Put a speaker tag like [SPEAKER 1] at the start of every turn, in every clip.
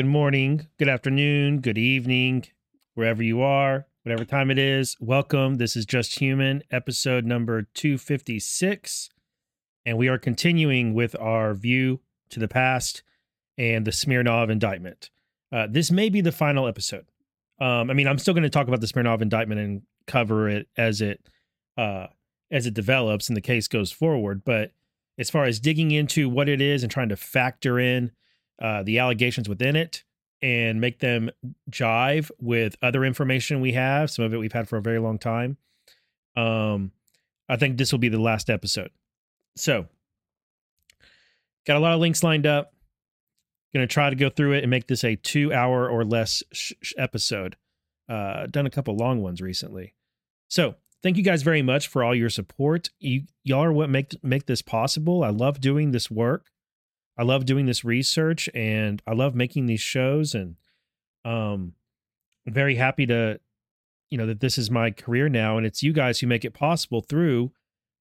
[SPEAKER 1] Good morning, good afternoon, good evening, wherever you are, whatever time it is. Welcome. This is Just Human, episode number 256. And we are continuing with our view to the past and the Smirnov indictment. Uh, this may be the final episode. Um, I mean, I'm still going to talk about the Smirnov indictment and cover it as it uh, as it develops and the case goes forward. But as far as digging into what it is and trying to factor in uh, the allegations within it and make them jive with other information we have, some of it we've had for a very long time. Um, I think this will be the last episode. So, got a lot of links lined up. Going to try to go through it and make this a two hour or less sh- sh- episode. Uh, done a couple long ones recently. So, thank you guys very much for all your support. You y'all are what make make this possible. I love doing this work. I love doing this research and I love making these shows and um I'm very happy to you know that this is my career now and it's you guys who make it possible through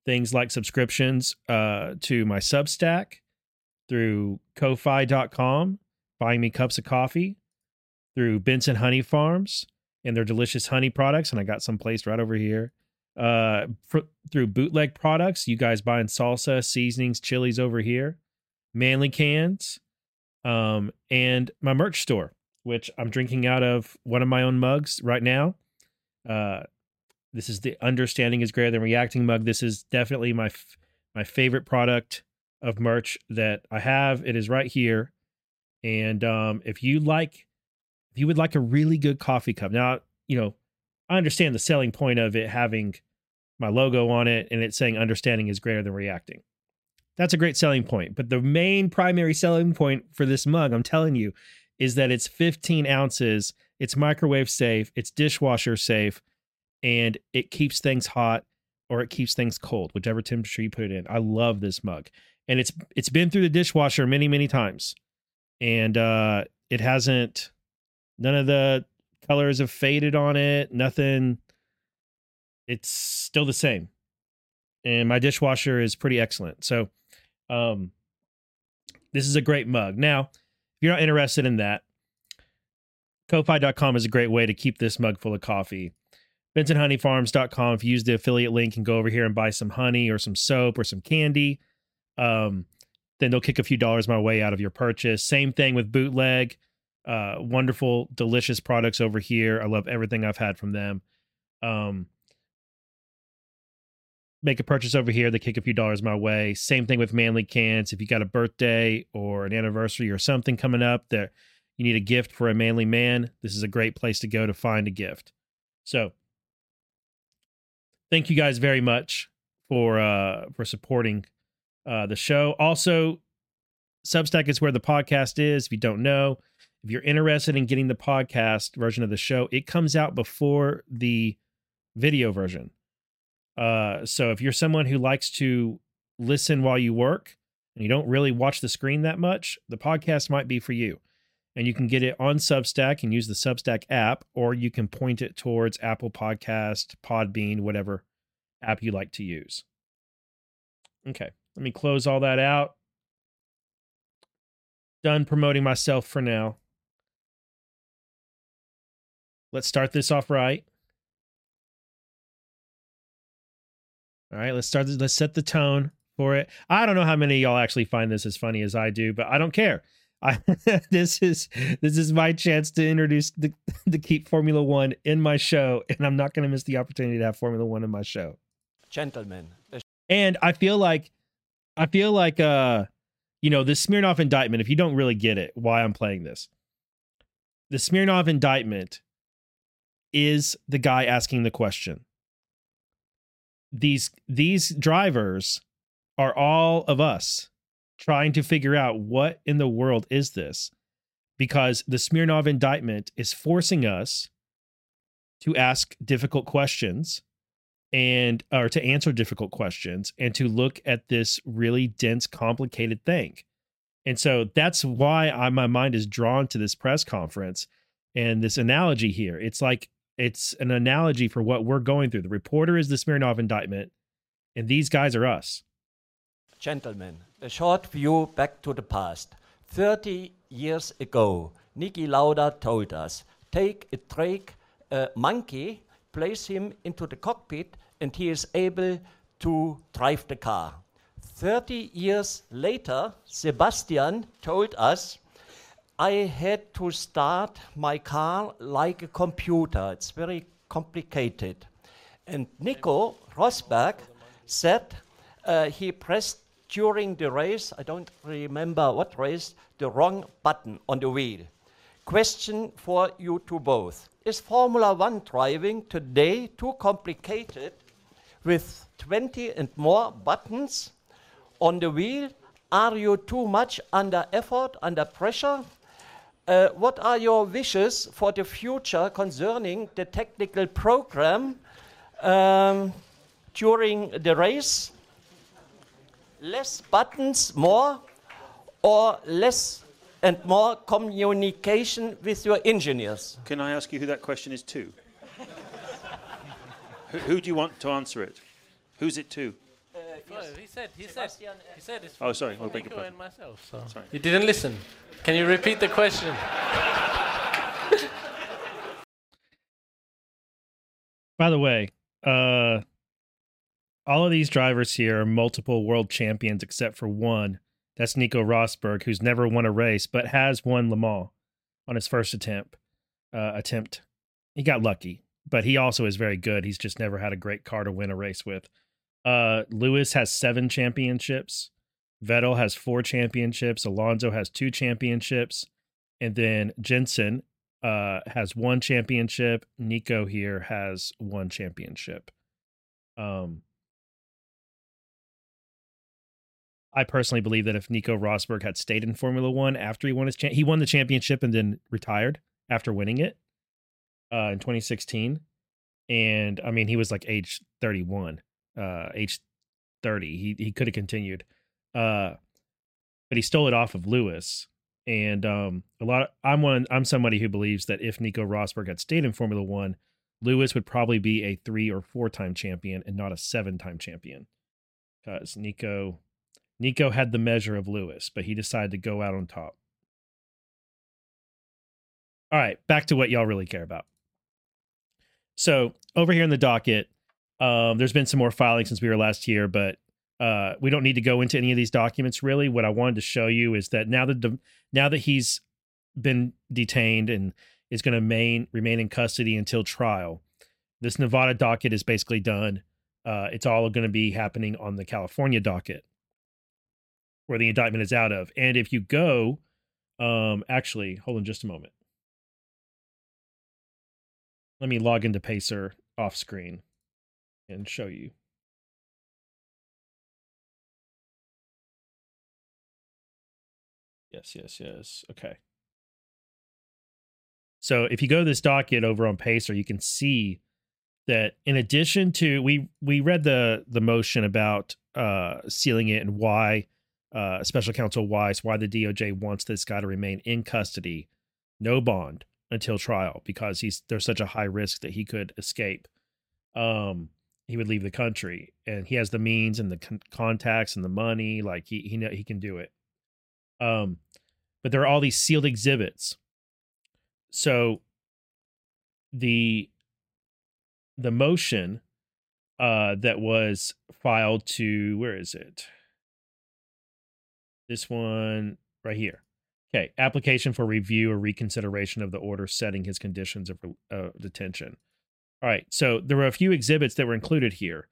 [SPEAKER 1] things like subscriptions uh to my Substack, through ko-fi.com, buying me cups of coffee, through Benson Honey Farms and their delicious honey products and I got some placed right over here. Uh fr- through bootleg products, you guys buying salsa, seasonings, chilies over here manly cans, um, and my merch store, which I'm drinking out of one of my own mugs right now. Uh, this is the understanding is greater than reacting mug. This is definitely my f- my favorite product of merch that I have. It is right here, and um, if you like, if you would like a really good coffee cup, now you know I understand the selling point of it having my logo on it and it saying understanding is greater than reacting. That's a great selling point. But the main primary selling point for this mug, I'm telling you, is that it's 15 ounces, it's microwave safe, it's dishwasher safe, and it keeps things hot or it keeps things cold, whichever temperature you put it in. I love this mug. And it's it's been through the dishwasher many, many times. And uh it hasn't none of the colors have faded on it, nothing. It's still the same. And my dishwasher is pretty excellent. So um, this is a great mug. Now, if you're not interested in that, ko-fi.com is a great way to keep this mug full of coffee. BensonHoneyFarms.com. If you use the affiliate link and go over here and buy some honey or some soap or some candy, um, then they'll kick a few dollars my way out of your purchase. Same thing with Bootleg. Uh, wonderful, delicious products over here. I love everything I've had from them. Um, make a purchase over here, they kick a few dollars my way. Same thing with Manly Cans. If you got a birthday or an anniversary or something coming up that you need a gift for a manly man, this is a great place to go to find a gift. So, thank you guys very much for uh for supporting uh the show. Also, Substack is where the podcast is. If you don't know, if you're interested in getting the podcast version of the show, it comes out before the video version. Uh, so if you're someone who likes to listen while you work and you don't really watch the screen that much, the podcast might be for you. And you can get it on Substack and use the Substack app, or you can point it towards Apple Podcast, Podbean, whatever app you like to use. Okay, let me close all that out. Done promoting myself for now. Let's start this off right. All right, let's start. Let's set the tone for it. I don't know how many y'all actually find this as funny as I do, but I don't care. I, this is this is my chance to introduce the to keep Formula One in my show, and I'm not going to miss the opportunity to have Formula One in my show.
[SPEAKER 2] Gentlemen,
[SPEAKER 1] and I feel like I feel like uh you know the Smirnov indictment. If you don't really get it, why I'm playing this, the Smirnov indictment is the guy asking the question these these drivers are all of us trying to figure out what in the world is this because the Smirnov indictment is forcing us to ask difficult questions and or to answer difficult questions and to look at this really dense complicated thing. And so that's why I, my mind is drawn to this press conference and this analogy here. It's like it's an analogy for what we're going through. The reporter is the Smirnov indictment, and these guys are us.
[SPEAKER 2] Gentlemen, a short view back to the past. 30 years ago, Niki Lauda told us take a drake a monkey, place him into the cockpit, and he is able to drive the car. 30 years later, Sebastian told us I had to start my car like a computer. It's very complicated. And Nico Rosberg said uh, he pressed during the race, I don't remember what race, the wrong button on the wheel. Question for you two both. Is Formula One driving today too complicated with 20 and more buttons on the wheel? Are you too much under effort, under pressure? Uh, what are your wishes for the future concerning the technical program um, during the race? Less buttons, more, or less and more communication with your engineers?
[SPEAKER 3] Can I ask you who that question is to? who, who do you want to answer it? Who's it to?
[SPEAKER 4] No, he said, he said, he said it's
[SPEAKER 3] Oh, sorry, I'll beg your
[SPEAKER 4] Nico and myself. So.
[SPEAKER 3] Sorry.
[SPEAKER 4] You didn't listen. Can you repeat the question?
[SPEAKER 1] By the way, uh all of these drivers here are multiple world champions except for one. That's Nico Rosberg, who's never won a race but has won Le Mans on his first attempt. Uh, attempt. He got lucky, but he also is very good. He's just never had a great car to win a race with. Uh, Lewis has seven championships. Vettel has four championships. Alonso has two championships, and then Jenson uh, has one championship. Nico here has one championship. Um, I personally believe that if Nico Rosberg had stayed in Formula One after he won his cha- he won the championship and then retired after winning it uh, in 2016, and I mean he was like age 31, uh, age 30. He he could have continued, uh, but he stole it off of Lewis. And um, a lot. Of, I'm one. I'm somebody who believes that if Nico Rosberg had stayed in Formula One, Lewis would probably be a three or four time champion and not a seven time champion, because Nico Nico had the measure of Lewis, but he decided to go out on top. All right, back to what y'all really care about. So over here in the docket, um, there's been some more filing since we were last here, but uh, we don't need to go into any of these documents really. What I wanted to show you is that now that the, now that he's been detained and is going to remain remain in custody until trial, this Nevada docket is basically done. Uh, it's all going to be happening on the California docket where the indictment is out of. And if you go, um, actually, hold on just a moment. Let me log into Pacer off screen and show you. Yes, yes, yes. Okay. So if you go to this docket over on Pacer, you can see that in addition to we we read the the motion about uh sealing it and why uh special counsel Weiss why the DOJ wants this guy to remain in custody, no bond until trial because he's there's such a high risk that he could escape. Um he would leave the country and he has the means and the con- contacts and the money like he he know he can do it. Um but there are all these sealed exhibits. So the the motion uh that was filed to where is it this one right here okay application for review or reconsideration of the order setting his conditions of uh, detention all right so there were a few exhibits that were included here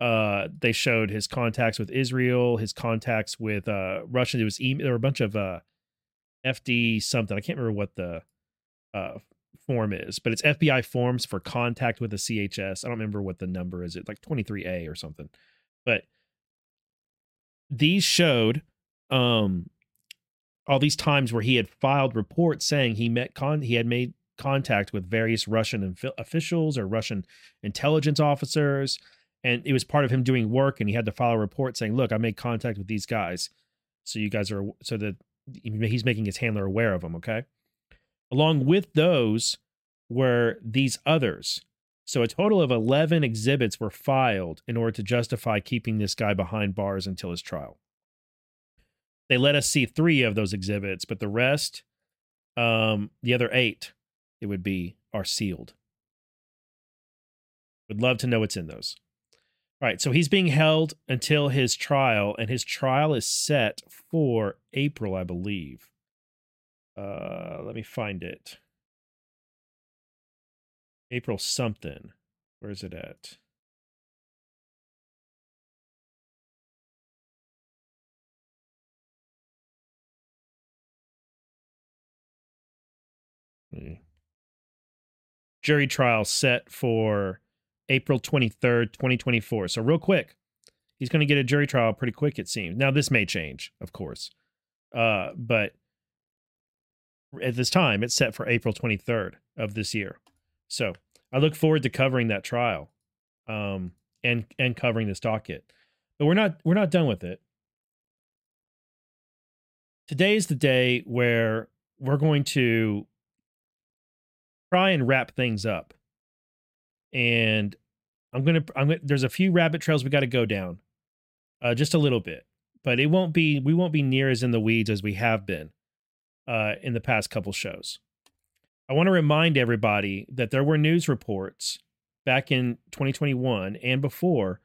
[SPEAKER 1] uh they showed his contacts with israel his contacts with uh russia there was email there were a bunch of uh fd something i can't remember what the uh form is, but it's FBI forms for contact with the CHS. I don't remember what the number is. It's like 23A or something. But these showed um all these times where he had filed reports saying he met con he had made contact with various Russian inf- officials or Russian intelligence officers and it was part of him doing work and he had to file a report saying, "Look, I made contact with these guys." So you guys are so that he's making his handler aware of them, okay? Along with those were these others. So a total of 11 exhibits were filed in order to justify keeping this guy behind bars until his trial. they let us see three of those exhibits, but the rest, um, the other eight, it would be are sealed. Would love to know what's in those. All right, so he's being held until his trial, and his trial is set for April, I believe. Uh, let me find it. April something. Where is it at? Hmm. Jury trial set for April 23rd, 2024. So, real quick, he's going to get a jury trial pretty quick, it seems. Now, this may change, of course. Uh, but at this time, it's set for April 23rd of this year. So, I look forward to covering that trial um, and and covering this docket. But we're not we're not done with it. Today is the day where we're going to try and wrap things up. And I'm gonna I'm gonna there's a few rabbit trails we got to go down, uh, just a little bit, but it won't be we won't be near as in the weeds as we have been uh, in the past couple shows. I want to remind everybody that there were news reports back in 2021 and before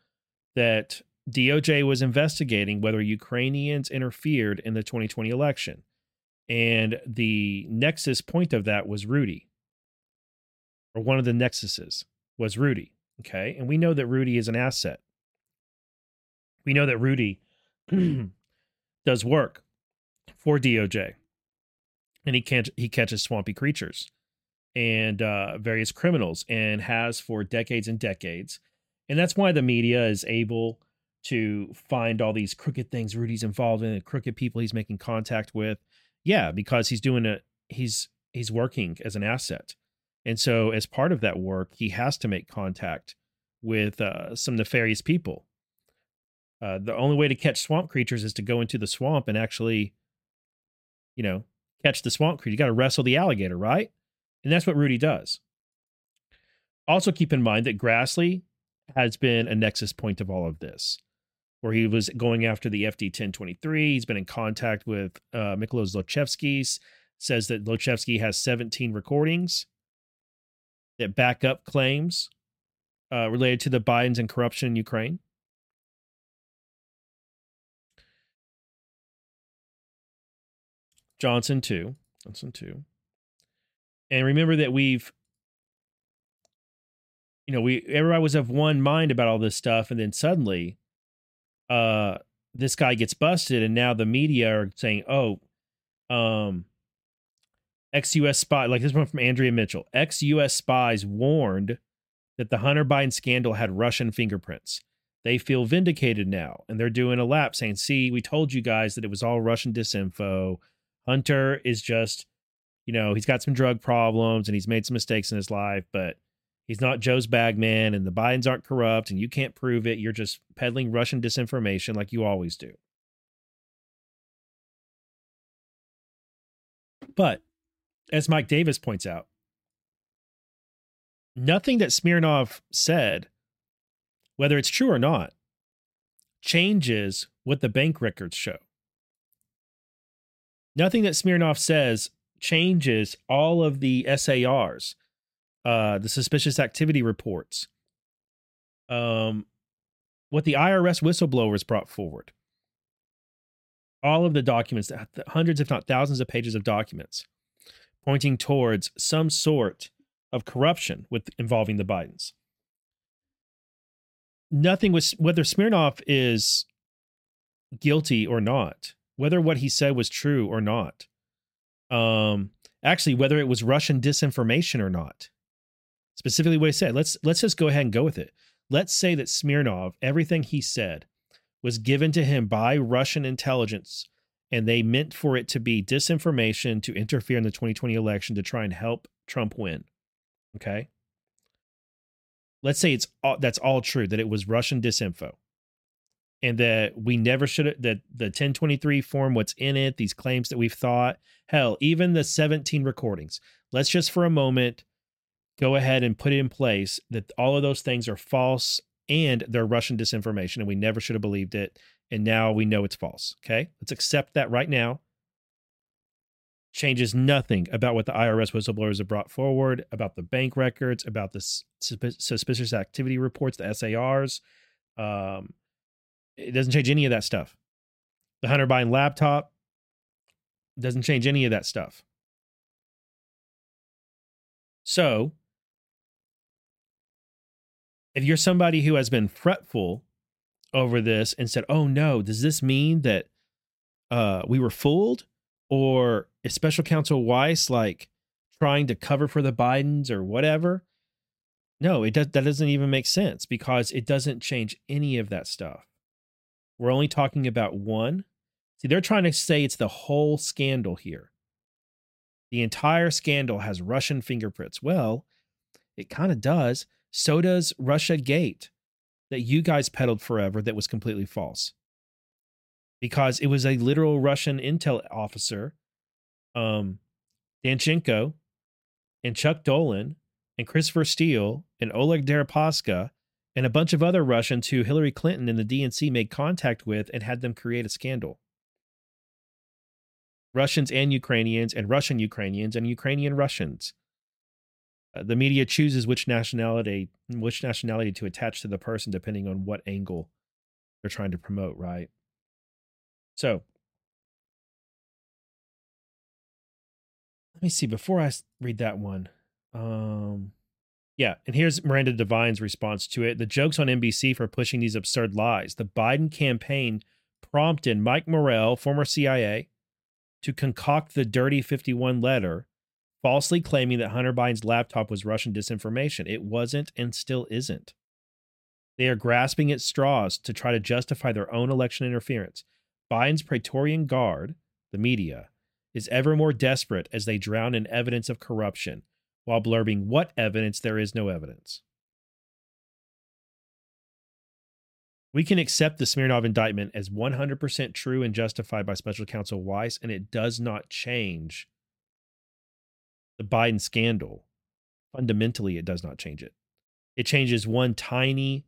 [SPEAKER 1] that DOJ was investigating whether Ukrainians interfered in the 2020 election. And the nexus point of that was Rudy, or one of the nexuses was Rudy. Okay. And we know that Rudy is an asset. We know that Rudy does work for DOJ and he can't he catches swampy creatures and uh, various criminals and has for decades and decades and that's why the media is able to find all these crooked things rudy's involved in crooked people he's making contact with yeah because he's doing it he's he's working as an asset and so as part of that work he has to make contact with uh, some nefarious people uh, the only way to catch swamp creatures is to go into the swamp and actually you know catch the swamp creature. You got to wrestle the alligator, right? And that's what Rudy does. Also, keep in mind that Grassley has been a nexus point of all of this, where he was going after the FD 1023. He's been in contact with uh, Miklos Zlochevsky, says that Zlochevsky has 17 recordings that back up claims uh, related to the Bidens and corruption in Ukraine. Johnson too. Johnson too. And remember that we've you know, we everybody was of one mind about all this stuff, and then suddenly uh this guy gets busted, and now the media are saying, Oh, um ex-US spy like this one from Andrea Mitchell. Ex-US spies warned that the Hunter Biden scandal had Russian fingerprints. They feel vindicated now, and they're doing a lap saying, "See, we told you guys that it was all Russian disinfo. Hunter is just, you know, he's got some drug problems and he's made some mistakes in his life, but he's not Joe's bagman and the Bidens aren't corrupt and you can't prove it. You're just peddling Russian disinformation like you always do. But as Mike Davis points out, nothing that Smirnov said, whether it's true or not, changes what the bank records show. Nothing that Smirnov says changes all of the SARs, uh, the suspicious activity reports, um, what the IRS whistleblowers brought forward, all of the documents, hundreds, if not thousands of pages of documents pointing towards some sort of corruption with involving the Bidens. Nothing was whether Smirnov is guilty or not whether what he said was true or not. Um, actually, whether it was Russian disinformation or not. Specifically, what he said. Let's let's just go ahead and go with it. Let's say that Smirnov, everything he said, was given to him by Russian intelligence, and they meant for it to be disinformation to interfere in the 2020 election to try and help Trump win. Okay. Let's say it's all, that's all true that it was Russian disinfo and that we never should have that the 1023 form what's in it these claims that we've thought hell even the 17 recordings let's just for a moment go ahead and put it in place that all of those things are false and they're Russian disinformation, and we never should have believed it. And now we know it's false. Okay. Let's accept that right now. Changes nothing about what the IRS whistleblowers have brought forward, about the bank records, about the suspicious activity reports, the SARs. Um, it doesn't change any of that stuff. The Hunter Biden laptop doesn't change any of that stuff. So, if you're somebody who has been fretful over this and said, "Oh no, does this mean that uh, we were fooled?" or is Special Counsel Weiss like trying to cover for the Bidens or whatever? No, it does. That doesn't even make sense because it doesn't change any of that stuff. We're only talking about one. See, they're trying to say it's the whole scandal here. The entire scandal has Russian fingerprints. Well, it kind of does. So does Russia Gate that you guys peddled forever that was completely false. Because it was a literal Russian intel officer, um, Danchenko, and Chuck Dolan, and Christopher Steele, and Oleg Deripaska, and a bunch of other Russians who Hillary Clinton and the DNC made contact with and had them create a scandal. Russians and Ukrainians, and Russian Ukrainians, and Ukrainian Russians. Uh, the media chooses which nationality which nationality to attach to the person depending on what angle they're trying to promote, right? So, let me see before I read that one. Um yeah, and here's Miranda Devine's response to it. The jokes on NBC for pushing these absurd lies. The Biden campaign prompted Mike Morell, former CIA, to concoct the Dirty 51 letter, falsely claiming that Hunter Biden's laptop was Russian disinformation. It wasn't and still isn't. They are grasping at straws to try to justify their own election interference. Biden's Praetorian Guard, the media, is ever more desperate as they drown in evidence of corruption while blurbing what evidence there is no evidence. We can accept the Smirnov indictment as 100% true and justified by special counsel Weiss, and it does not change the Biden scandal. Fundamentally, it does not change it. It changes one tiny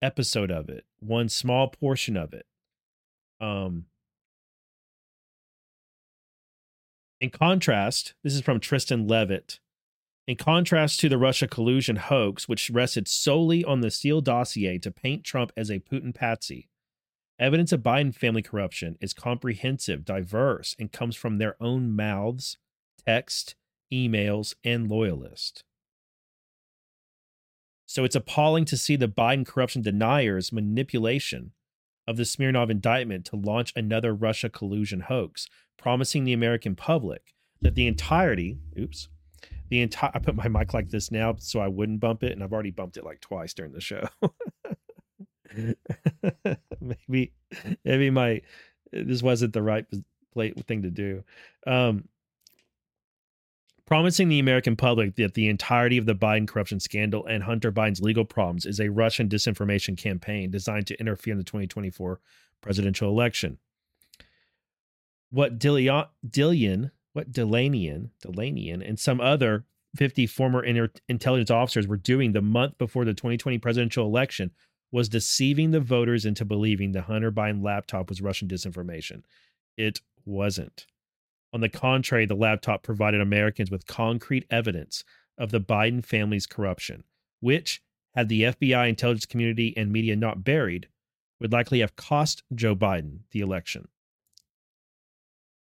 [SPEAKER 1] episode of it, one small portion of it. Um, in contrast, this is from Tristan Leavitt in contrast to the Russia collusion hoax, which rested solely on the Steele dossier to paint Trump as a Putin patsy, evidence of Biden family corruption is comprehensive, diverse, and comes from their own mouths, text, emails, and loyalists. So it's appalling to see the Biden corruption deniers' manipulation of the Smirnov indictment to launch another Russia collusion hoax, promising the American public that the entirety, oops, the entire I put my mic like this now so I wouldn't bump it, and I've already bumped it like twice during the show. maybe maybe my this wasn't the right thing to do. Um, promising the American public that the entirety of the Biden corruption scandal and Hunter Biden's legal problems is a Russian disinformation campaign designed to interfere in the 2024 presidential election. What Dillian, what Dilanian, Dilanian, and some other 50 former inter- intelligence officers were doing the month before the 2020 presidential election was deceiving the voters into believing the Hunter Biden laptop was Russian disinformation. It wasn't. On the contrary, the laptop provided Americans with concrete evidence of the Biden family's corruption, which, had the FBI, intelligence community, and media not buried, would likely have cost Joe Biden the election.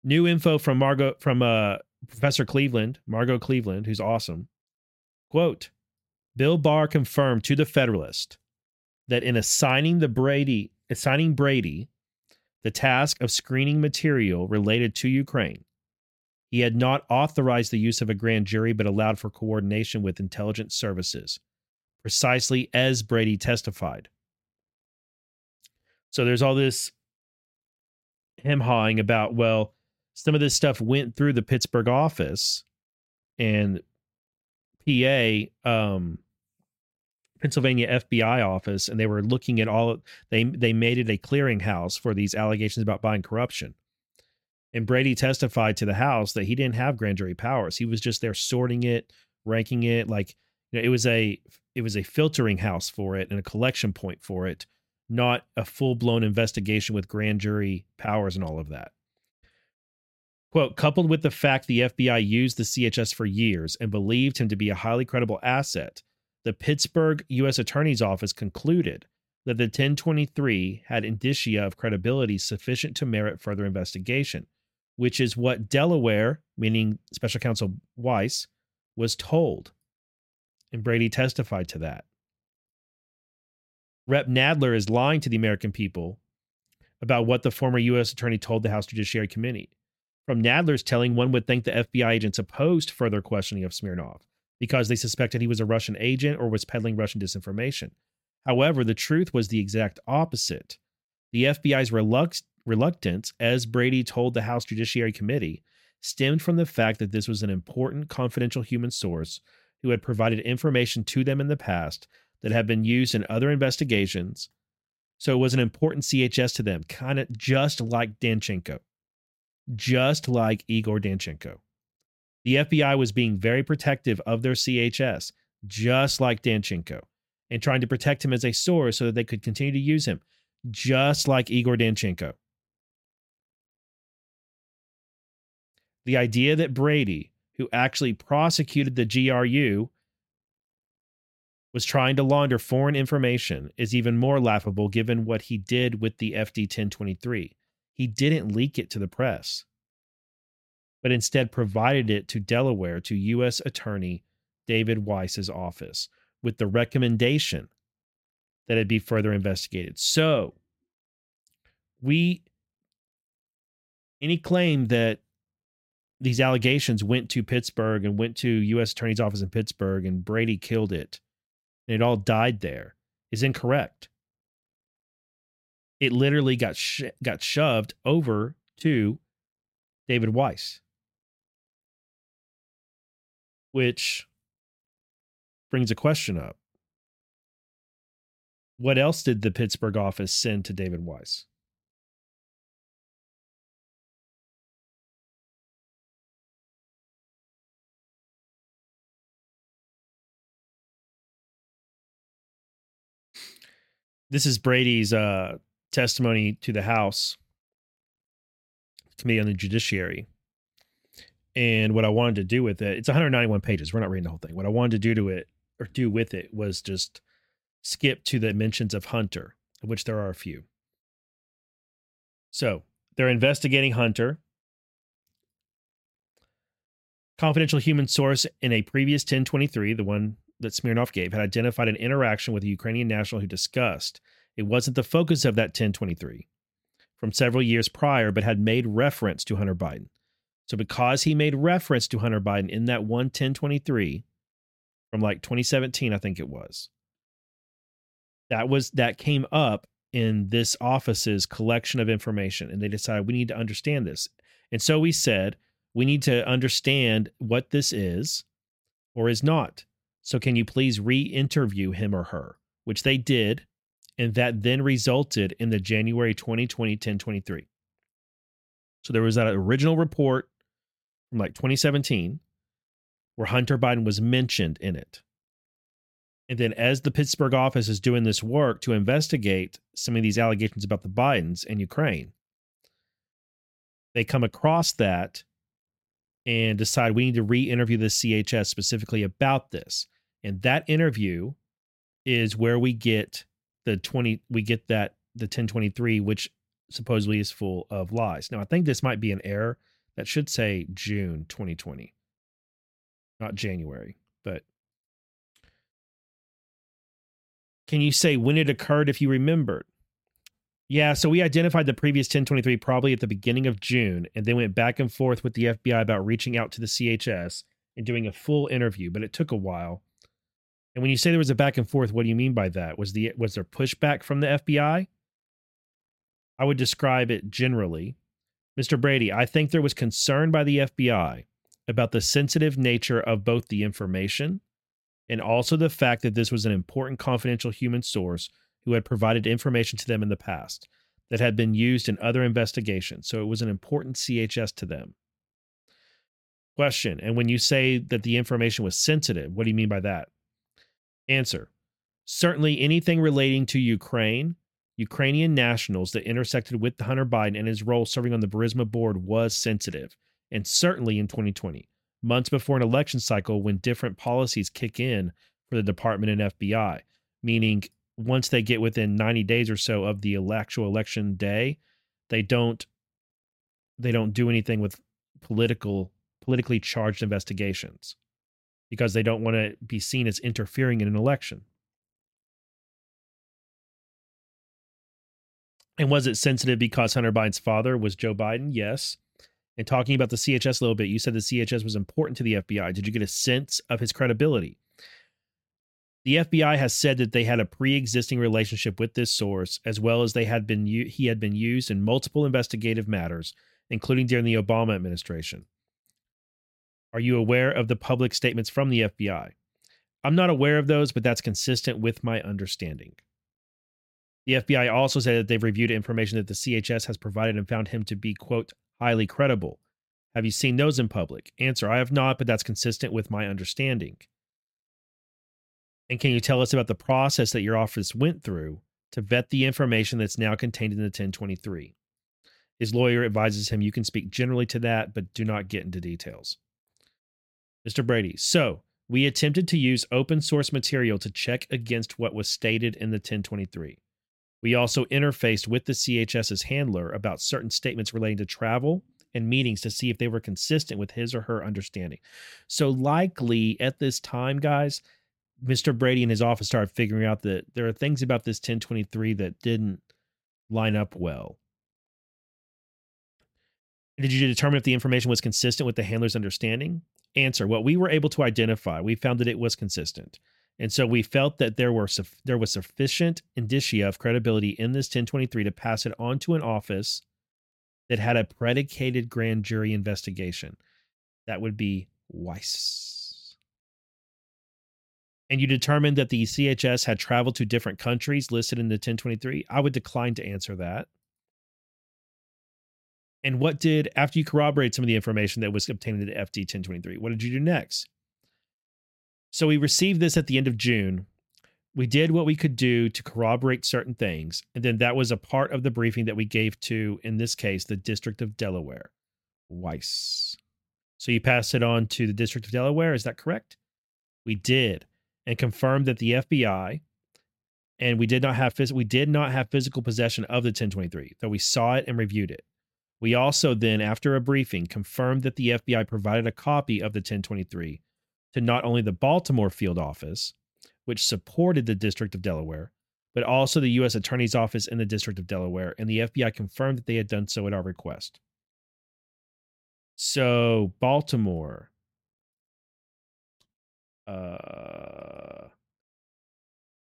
[SPEAKER 1] New info from Margot from uh, Professor Cleveland, Margot Cleveland, who's awesome. Quote: Bill Barr confirmed to the Federalist that in assigning the Brady assigning Brady the task of screening material related to Ukraine, he had not authorized the use of a grand jury but allowed for coordination with intelligence services, precisely as Brady testified. So there's all this hem hawing about, well, some of this stuff went through the Pittsburgh office and PA, um, Pennsylvania FBI office, and they were looking at all. They they made it a clearinghouse for these allegations about buying corruption. And Brady testified to the House that he didn't have grand jury powers. He was just there sorting it, ranking it, like You know, it was a it was a filtering house for it and a collection point for it, not a full blown investigation with grand jury powers and all of that. Quote, coupled with the fact the FBI used the CHS for years and believed him to be a highly credible asset, the Pittsburgh U.S. Attorney's Office concluded that the 1023 had indicia of credibility sufficient to merit further investigation, which is what Delaware, meaning Special Counsel Weiss, was told. And Brady testified to that. Rep. Nadler is lying to the American people about what the former U.S. Attorney told the House Judiciary Committee. From Nadler's telling, one would think the FBI agents opposed further questioning of Smirnov because they suspected he was a Russian agent or was peddling Russian disinformation. However, the truth was the exact opposite. The FBI's reluct- reluctance, as Brady told the House Judiciary Committee, stemmed from the fact that this was an important confidential human source who had provided information to them in the past that had been used in other investigations. So it was an important CHS to them, kind of just like Danchenko, just like Igor Danchenko. The FBI was being very protective of their CHS, just like Danchenko and trying to protect him as a source so that they could continue to use him, just like Igor Danchenko. The idea that Brady, who actually prosecuted the GRU, was trying to launder foreign information is even more laughable given what he did with the FD 1023. He didn't leak it to the press, but instead provided it to Delaware to U.S. Attorney David Weiss's office with the recommendation that it be further investigated. So, we any claim that these allegations went to Pittsburgh and went to U.S. Attorney's office in Pittsburgh and Brady killed it and it all died there is incorrect. It literally got sh- got shoved over to David Weiss, which brings a question up. What else did the Pittsburgh office send to David Weiss? This is Brady's uh, testimony to the House Committee on the Judiciary. And what I wanted to do with it, it's 191 pages. We're not reading the whole thing. What I wanted to do to it or do with it was just skip to the mentions of Hunter, of which there are a few. So they're investigating Hunter. Confidential human source in a previous 1023, the one that Smirnov gave, had identified an interaction with a Ukrainian national who discussed it wasn't the focus of that 1023 from several years prior, but had made reference to Hunter Biden. So because he made reference to Hunter Biden in that one 1023 from like 2017, I think it was. That was that came up in this office's collection of information, and they decided we need to understand this. And so we said we need to understand what this is or is not. So can you please re-interview him or her? Which they did, and that then resulted in the January 2020 1023. So there was that original report from like 2017 where Hunter Biden was mentioned in it. And then, as the Pittsburgh office is doing this work to investigate some of these allegations about the Bidens and Ukraine, they come across that and decide we need to re interview the CHS specifically about this. And that interview is where we get the 20, we get that, the 1023, which supposedly is full of lies. Now, I think this might be an error that should say June 2020 not January, but can you say when it occurred if you remembered? Yeah, so we identified the previous 1023 probably at the beginning of June and then went back and forth with the FBI about reaching out to the CHS and doing a full interview, but it took a while. And when you say there was a back and forth, what do you mean by that? Was the was there pushback from the FBI? I would describe it generally. Mr. Brady, I think there was concern by the FBI about the sensitive nature of both the information and also the fact that this was an important confidential human source who had provided information to them in the past that had been used in other investigations. So it was an important CHS to them. Question And when you say that the information was sensitive, what do you mean by that? Answer. Certainly anything relating to Ukraine, Ukrainian nationals that intersected with Hunter Biden and his role serving on the Burisma board was sensitive, and certainly in 2020, months before an election cycle when different policies kick in for the department and FBI, meaning once they get within 90 days or so of the actual election day, they don't they don't do anything with political politically charged investigations because they don't want to be seen as interfering in an election. And was it sensitive because Hunter Biden's father was Joe Biden? Yes. And talking about the CHS a little bit, you said the CHS was important to the FBI. Did you get a sense of his credibility? The FBI has said that they had a pre-existing relationship with this source, as well as they had been he had been used in multiple investigative matters, including during the Obama administration. Are you aware of the public statements from the FBI? I'm not aware of those, but that's consistent with my understanding. The FBI also said that they've reviewed information that the CHS has provided and found him to be, quote, highly credible. Have you seen those in public? Answer I have not, but that's consistent with my understanding. And can you tell us about the process that your office went through to vet the information that's now contained in the 1023? His lawyer advises him you can speak generally to that, but do not get into details. Mr. Brady, so we attempted to use open source material to check against what was stated in the 1023. We also interfaced with the CHS's handler about certain statements relating to travel and meetings to see if they were consistent with his or her understanding. So, likely at this time, guys, Mr. Brady and his office started figuring out that there are things about this 1023 that didn't line up well. Did you determine if the information was consistent with the handler's understanding? Answer: What we were able to identify, we found that it was consistent. And so we felt that there were there was sufficient indicia of credibility in this 1023 to pass it on to an office that had a predicated grand jury investigation. That would be Weiss. And you determined that the CHS had traveled to different countries listed in the 1023. I would decline to answer that. And what did, after you corroborate some of the information that was obtained in the FD 1023, what did you do next? So we received this at the end of June. We did what we could do to corroborate certain things. And then that was a part of the briefing that we gave to, in this case, the District of Delaware, Weiss. So you passed it on to the District of Delaware. Is that correct? We did, and confirmed that the FBI and we did not have phys- we did not have physical possession of the 1023, though we saw it and reviewed it. We also then, after a briefing, confirmed that the FBI provided a copy of the 1023 to not only the Baltimore field office, which supported the District of Delaware, but also the U.S. Attorney's Office in the District of Delaware, and the FBI confirmed that they had done so at our request. So, Baltimore. Uh,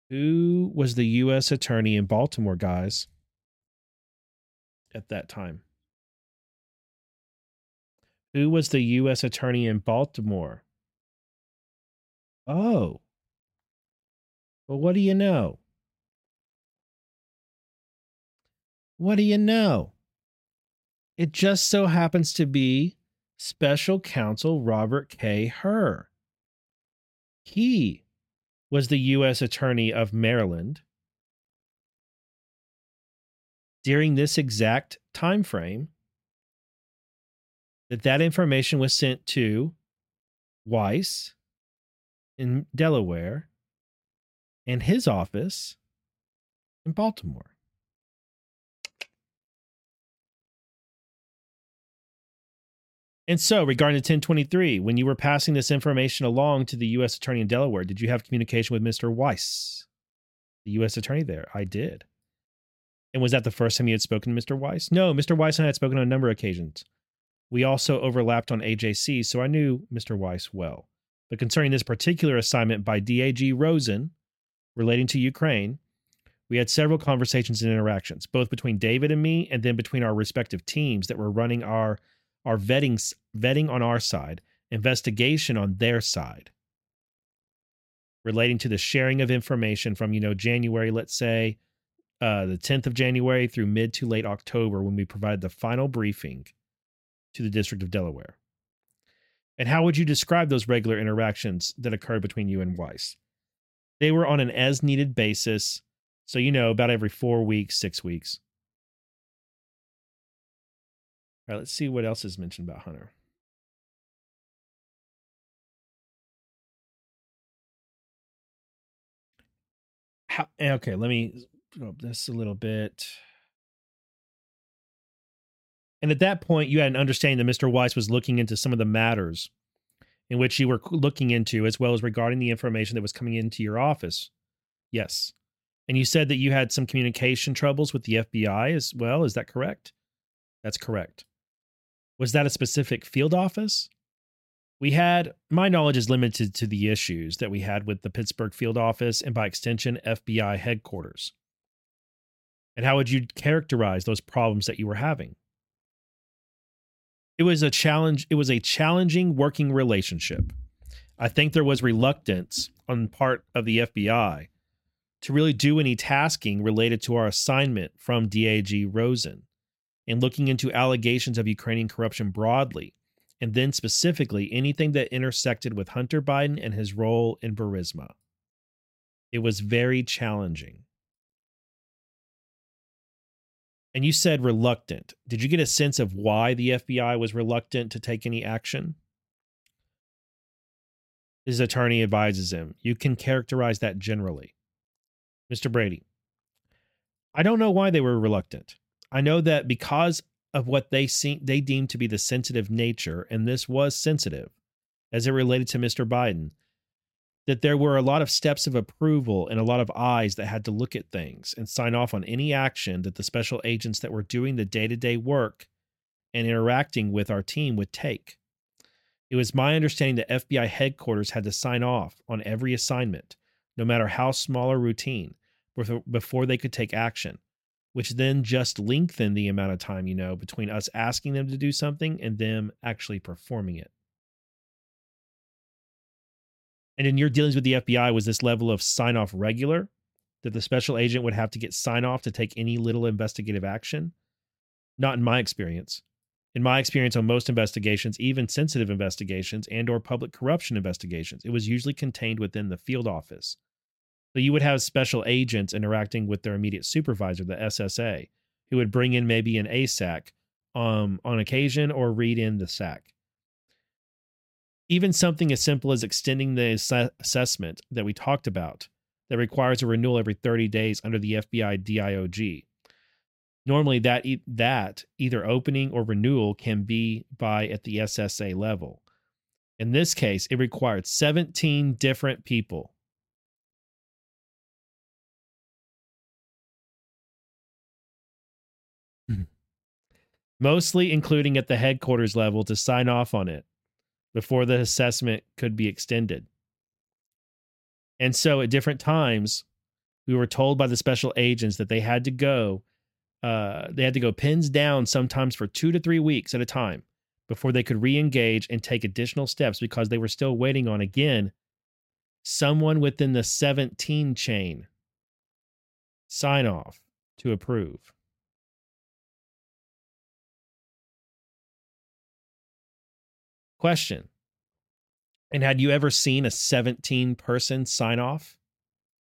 [SPEAKER 1] who was the U.S. Attorney in Baltimore, guys, at that time? Who was the U.S. Attorney in Baltimore? Oh. Well, what do you know? What do you know? It just so happens to be special counsel Robert K. Hur. He was the U.S. Attorney of Maryland during this exact time frame that that information was sent to Weiss in Delaware and his office in Baltimore. And so, regarding the 1023, when you were passing this information along to the U.S. Attorney in Delaware, did you have communication with Mr. Weiss, the U.S. Attorney there? I did. And was that the first time you had spoken to Mr. Weiss? No, Mr. Weiss and I had spoken on a number of occasions. We also overlapped on AJC, so I knew Mr. Weiss well. But concerning this particular assignment by DAG Rosen relating to Ukraine, we had several conversations and interactions, both between David and me, and then between our respective teams that were running our our vetting vetting on our side, investigation on their side, relating to the sharing of information from you know January, let's say, uh, the 10th of January through mid to late October, when we provided the final briefing to the District of Delaware. And how would you describe those regular interactions that occurred between you and Weiss? They were on an as needed basis. So, you know, about every four weeks, six weeks. All right, let's see what else is mentioned about Hunter. How, eh, okay, let me up this a little bit. And at that point, you had an understanding that Mr. Weiss was looking into some of the matters in which you were looking into, as well as regarding the information that was coming into your office. Yes. And you said that you had some communication troubles with the FBI as well. Is that correct? That's correct. Was that a specific field office? We had, my knowledge is limited to the issues that we had with the Pittsburgh field office and by extension, FBI headquarters. And how would you characterize those problems that you were having? It was a challenge, it was a challenging working relationship. I think there was reluctance on part of the FBI to really do any tasking related to our assignment from DAG Rosen and looking into allegations of Ukrainian corruption broadly, and then specifically anything that intersected with Hunter Biden and his role in Burisma. It was very challenging. And you said reluctant. Did you get a sense of why the FBI was reluctant to take any action? His attorney advises him. You can characterize that generally. Mr. Brady, I don't know why they were reluctant. I know that because of what they see, they deemed to be the sensitive nature, and this was sensitive as it related to Mr. Biden, that there were a lot of steps of approval and a lot of eyes that had to look at things and sign off on any action that the special agents that were doing the day to day work and interacting with our team would take. It was my understanding that FBI headquarters had to sign off on every assignment, no matter how small or routine, before they could take action, which then just lengthened the amount of time, you know, between us asking them to do something and them actually performing it. And in your dealings with the FBI, was this level of sign off regular? That the special agent would have to get sign off to take any little investigative action? Not in my experience. In my experience on most investigations, even sensitive investigations and or public corruption investigations, it was usually contained within the field office. So you would have special agents interacting with their immediate supervisor, the SSA, who would bring in maybe an ASAC um, on occasion or read in the SAC even something as simple as extending the ass- assessment that we talked about that requires a renewal every 30 days under the FBI DIOG. Normally that e- that either opening or renewal can be by at the SSA level. In this case, it required 17 different people. Mm-hmm. Mostly including at the headquarters level to sign off on it before the assessment could be extended. And so at different times, we were told by the special agents that they had to go, uh, they had to go pins down sometimes for two to three weeks at a time before they could re engage and take additional steps because they were still waiting on, again, someone within the 17 chain sign off to approve. Question. And had you ever seen a 17 person sign off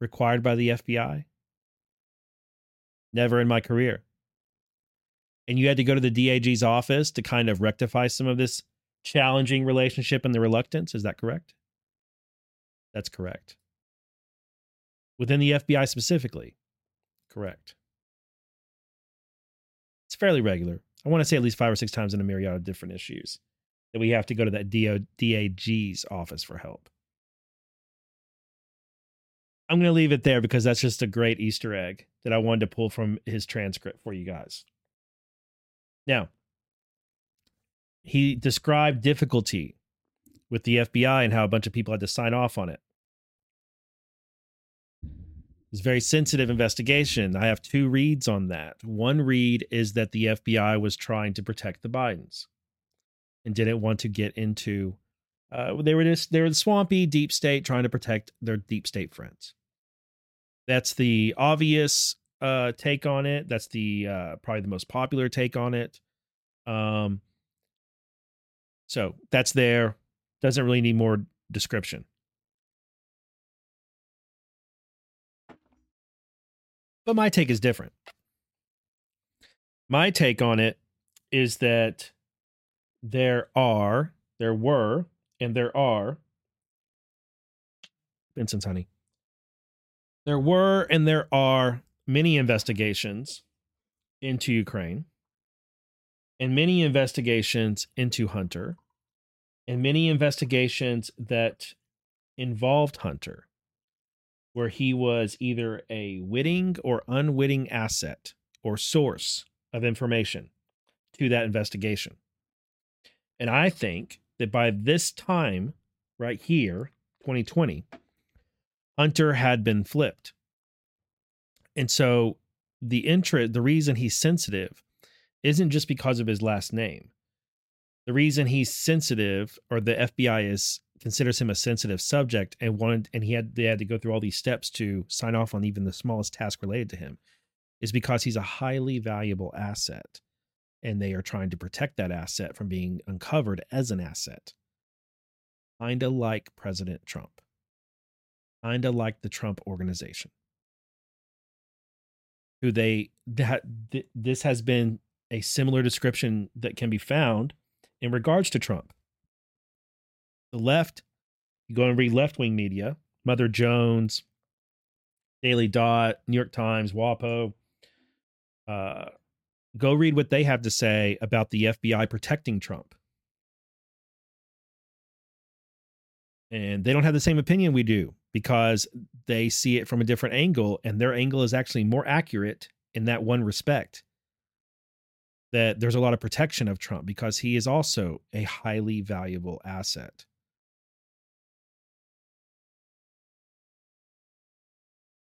[SPEAKER 1] required by the FBI? Never in my career. And you had to go to the DAG's office to kind of rectify some of this challenging relationship and the reluctance. Is that correct? That's correct. Within the FBI specifically? Correct. It's fairly regular. I want to say at least five or six times in a myriad of different issues that we have to go to that DAG's office for help. I'm going to leave it there because that's just a great Easter egg that I wanted to pull from his transcript for you guys. Now, he described difficulty with the FBI and how a bunch of people had to sign off on it. It's a very sensitive investigation. I have two reads on that. One read is that the FBI was trying to protect the Bidens and didn't want to get into uh, they were just they were the swampy deep state trying to protect their deep state friends. That's the obvious uh, take on it. That's the uh, probably the most popular take on it. Um so that's there. Doesn't really need more description. But my take is different. My take on it is that there are, there were, and there are, Benson's honey. There were and there are many investigations into Ukraine and many investigations into Hunter and many investigations that involved Hunter where he was either a witting or unwitting asset or source of information to that investigation. And I think that by this time, right here, 2020, Hunter had been flipped. And so the interest, the reason he's sensitive isn't just because of his last name. The reason he's sensitive or the FBI is considers him a sensitive subject and wanted and he had they had to go through all these steps to sign off on even the smallest task related to him is because he's a highly valuable asset and they are trying to protect that asset from being uncovered as an asset. Kinda like President Trump kind of like the Trump organization, who they that th- this has been a similar description that can be found in regards to Trump. The left, you go and read left wing media, Mother Jones, Daily Dot, New York Times, WAPO. Uh, go read what they have to say about the FBI protecting Trump. And they don't have the same opinion we do because they see it from a different angle and their angle is actually more accurate in that one respect that there's a lot of protection of Trump because he is also a highly valuable asset.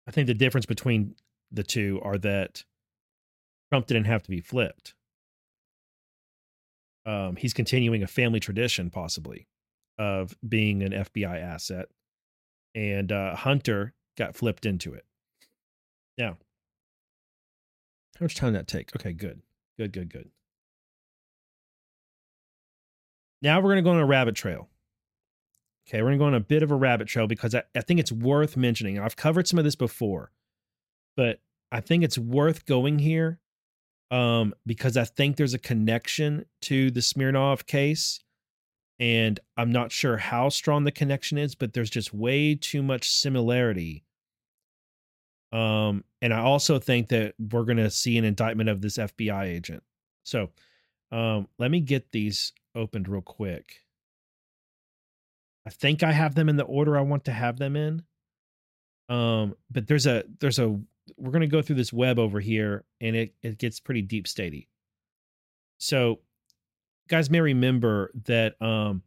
[SPEAKER 1] I think the difference between the two are that Trump didn't have to be flipped. Um, he's continuing a family tradition, possibly, of being an FBI asset and uh, Hunter got flipped into it. Now, how much time did that take? Okay, good, good, good, good. Now we're going to go on a rabbit trail. Okay, we're going to go on a bit of a rabbit trail because I, I think it's worth mentioning. I've covered some of this before, but I think it's worth going here um, because I think there's a connection to the Smirnov case and I'm not sure how strong the connection is, but there's just way too much similarity. Um, and I also think that we're going to see an indictment of this FBI agent. So, um, let me get these opened real quick. I think I have them in the order I want to have them in. Um, but there's a there's a we're going to go through this web over here, and it it gets pretty deep statey. So guys may remember that um,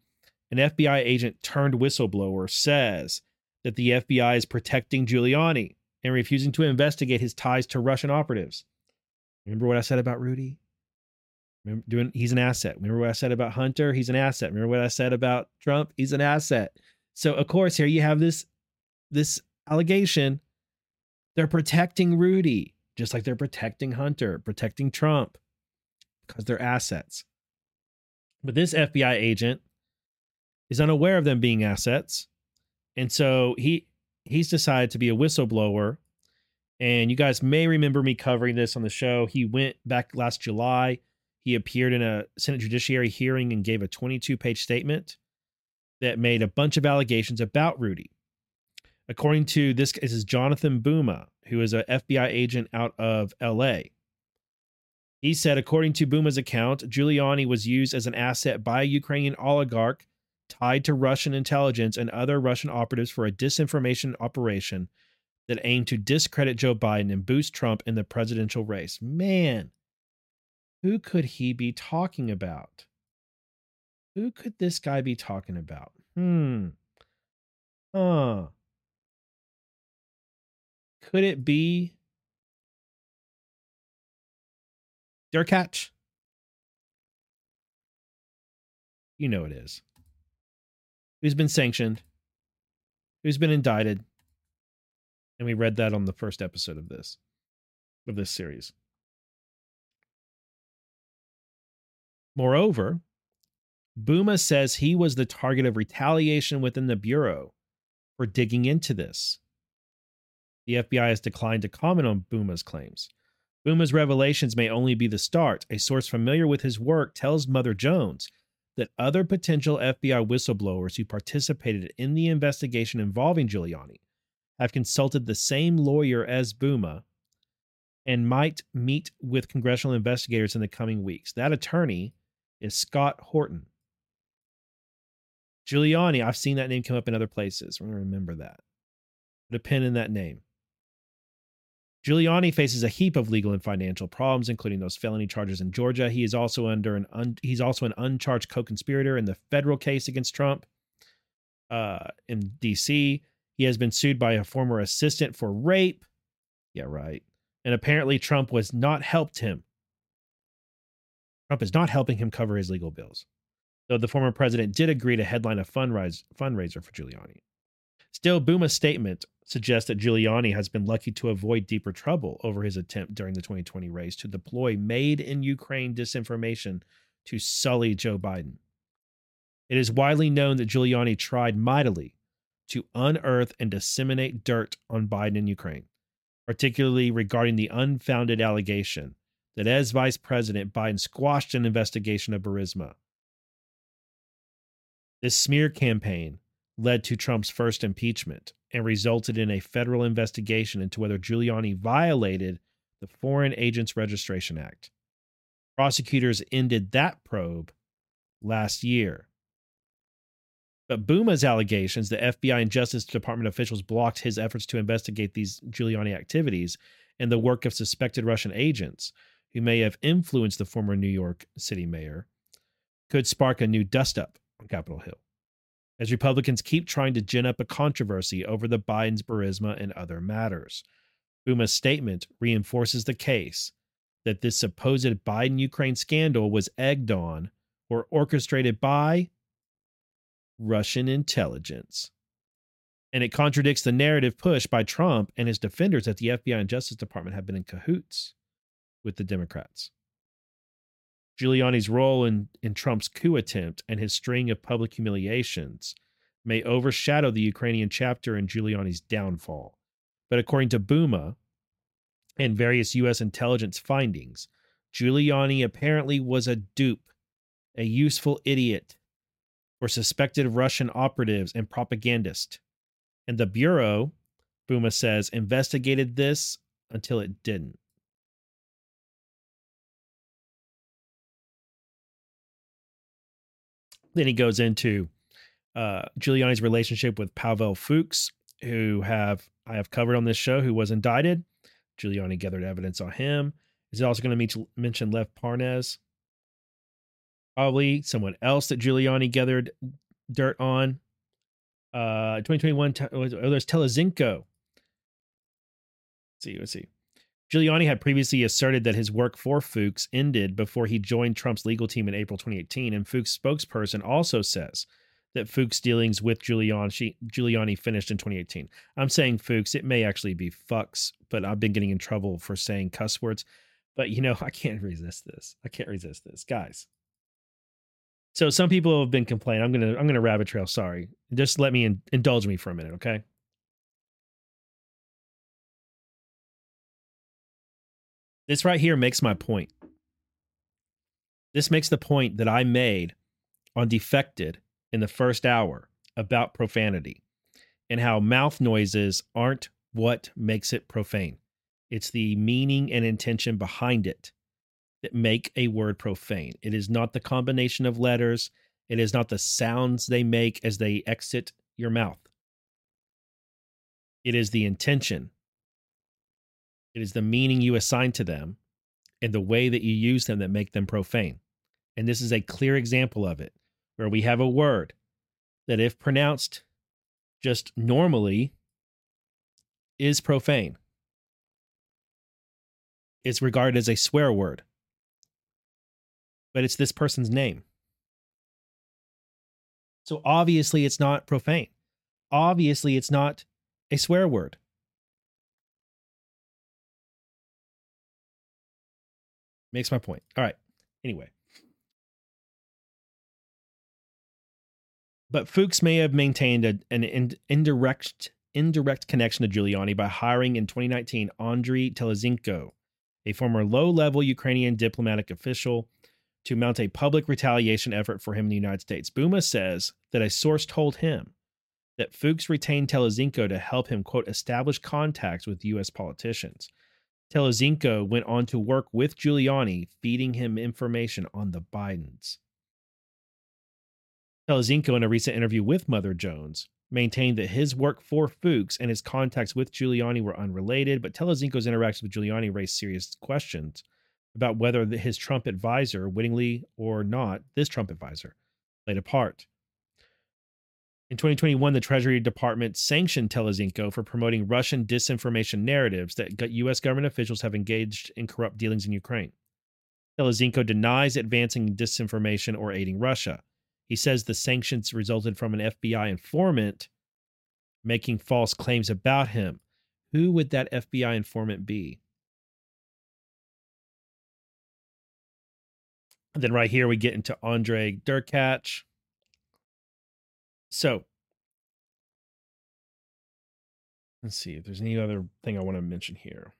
[SPEAKER 1] an FBI agent turned whistleblower says that the FBI is protecting Giuliani and refusing to investigate his ties to Russian operatives. Remember what I said about Rudy? Remember doing he's an asset. Remember what I said about Hunter? He's an asset. Remember what I said about Trump? He's an asset. So of course here you have this this allegation. They're protecting Rudy, just like they're protecting Hunter, protecting Trump, because they're assets. But this FBI agent is unaware of them being assets. And so he he's decided to be a whistleblower. And you guys may remember me covering this on the show. He went back last July. He appeared in a Senate Judiciary hearing and gave a 22 page statement that made a bunch of allegations about Rudy. According to this, this is Jonathan Buma, who is an FBI agent out of LA. He said, according to Buma's account, Giuliani was used as an asset by a Ukrainian oligarch tied to Russian intelligence and other Russian operatives for a disinformation operation that aimed to discredit Joe Biden and boost Trump in the presidential race. Man, who could he be talking about? Who could this guy be talking about? Hmm. Huh. Could it be Derkach? You know it is. Who's been sanctioned? Who's been indicted? And we read that on the first episode of this of this series. Moreover, Buma says he was the target of retaliation within the Bureau for digging into this. The FBI has declined to comment on Buma's claims. Buma's revelations may only be the start. A source familiar with his work tells Mother Jones that other potential FBI whistleblowers who participated in the investigation involving Giuliani have consulted the same lawyer as Buma and might meet with congressional investigators in the coming weeks. That attorney is Scott Horton. Giuliani, I've seen that name come up in other places. We're going to remember that. Put a pin in that name. Giuliani faces a heap of legal and financial problems, including those felony charges in Georgia. He is also under an un, he's also an uncharged co-conspirator in the federal case against Trump uh, in D.C. He has been sued by a former assistant for rape. Yeah, right. And apparently, Trump was not helped him. Trump is not helping him cover his legal bills, though the former president did agree to headline a fundraise, fundraiser for Giuliani. Still, Buma's statement suggests that Giuliani has been lucky to avoid deeper trouble over his attempt during the 2020 race to deploy made in Ukraine disinformation to sully Joe Biden. It is widely known that Giuliani tried mightily to unearth and disseminate dirt on Biden and Ukraine, particularly regarding the unfounded allegation that as vice president, Biden squashed an investigation of Burisma. This smear campaign led to Trump's first impeachment and resulted in a federal investigation into whether Giuliani violated the Foreign Agents Registration Act. Prosecutors ended that probe last year. But Buma's allegations that FBI and Justice Department officials blocked his efforts to investigate these Giuliani activities and the work of suspected Russian agents who may have influenced the former New York City mayor could spark a new dust up on Capitol Hill as Republicans keep trying to gin up a controversy over the Biden's Burisma and other matters. Buma's statement reinforces the case that this supposed Biden Ukraine scandal was egged on or orchestrated by Russian intelligence. And it contradicts the narrative pushed by Trump and his defenders that the FBI and Justice Department have been in cahoots with the Democrats. Giuliani's role in, in Trump's coup attempt and his string of public humiliations may overshadow the Ukrainian chapter in Giuliani's downfall. But according to Buma and various U.S. intelligence findings, Giuliani apparently was a dupe, a useful idiot for suspected Russian operatives and propagandists. And the Bureau, Buma says, investigated this until it didn't. Then he goes into uh, Giuliani's relationship with Pavel Fuks, who have I have covered on this show, who was indicted. Giuliani gathered evidence on him. Is also going to mention Lev Parnas, probably someone else that Giuliani gathered dirt on. Uh, 2021, oh, there's Telizhenko. Let's see, let's see. Giuliani had previously asserted that his work for Fuks ended before he joined Trump's legal team in April 2018, and Fuks' spokesperson also says that Fuks' dealings with Giuliani, Giuliani finished in 2018. I'm saying Fuks, it may actually be Fucks, but I've been getting in trouble for saying cuss words. But you know, I can't resist this. I can't resist this, guys. So some people have been complaining. I'm gonna I'm gonna rabbit trail. Sorry, just let me in, indulge me for a minute, okay? This right here makes my point. This makes the point that I made on Defected in the first hour about profanity and how mouth noises aren't what makes it profane. It's the meaning and intention behind it that make a word profane. It is not the combination of letters, it is not the sounds they make as they exit your mouth. It is the intention it is the meaning you assign to them and the way that you use them that make them profane. And this is a clear example of it, where we have a word that, if pronounced just normally, is profane. It's regarded as a swear word, but it's this person's name. So obviously, it's not profane. Obviously, it's not a swear word. Makes my point. All right. Anyway. But Fuks may have maintained a, an in, indirect indirect connection to Giuliani by hiring in 2019 Andriy Telizhenko, a former low level Ukrainian diplomatic official, to mount a public retaliation effort for him in the United States. Buma says that a source told him that Fuks retained Telizhenko to help him, quote, establish contacts with U.S. politicians. Telizhenko went on to work with Giuliani, feeding him information on the Bidens. Telizhenko, in a recent interview with Mother Jones, maintained that his work for Fuks and his contacts with Giuliani were unrelated, but Telizhenko's interactions with Giuliani raised serious questions about whether his Trump advisor, wittingly or not, this Trump advisor, played a part. In 2021, the Treasury Department sanctioned Telizhenko for promoting Russian disinformation narratives that U.S. government officials have engaged in corrupt dealings in Ukraine. Telizhenko denies advancing disinformation or aiding Russia. He says the sanctions resulted from an FBI informant making false claims about him. Who would that FBI informant be? And then right here we get into Andre Derkach. So let's see if there's any other thing I want to mention here.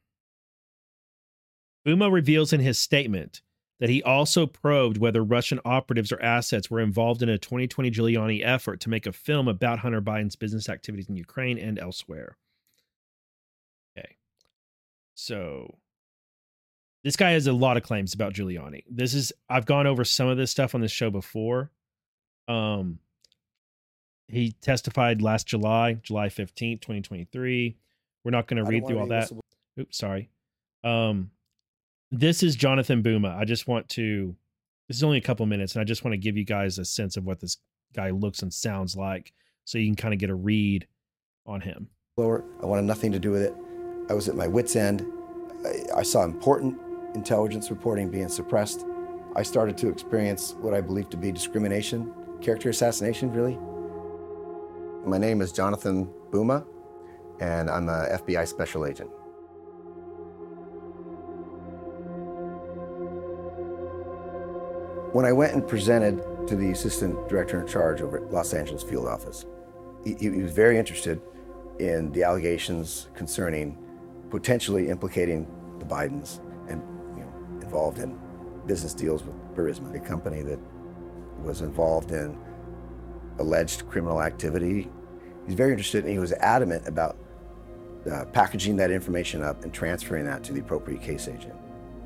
[SPEAKER 1] Buma reveals in his statement that he also probed whether Russian operatives or assets were involved in a 2020 Giuliani effort to make a film about Hunter Biden's business activities in Ukraine and elsewhere. Okay. So this guy has a lot of claims about Giuliani. This is I've gone over some of this stuff on this show before. Um he testified last July, July 15th, 2023. We're not going to read through all that. Oops, sorry. Um this is Jonathan Buma. I just want to this is only a couple minutes and I just want to give you guys a sense of what this guy looks and sounds like so you can kind of get a read on him.
[SPEAKER 5] Lower. I wanted nothing to do with it. I was at my wits end. I, I saw important intelligence reporting being suppressed. I started to experience what I believe to be discrimination, character assassination, really. My name is Jonathan Buma, and I'm a FBI special agent. When I went and presented to the assistant director in charge over at Los Angeles field office, he, he was very interested in the allegations concerning potentially implicating the Bidens and you know, involved in business deals with Burisma, a company that was involved in alleged criminal activity. He's very interested and he was adamant about uh, packaging that information up and transferring that to the appropriate case agent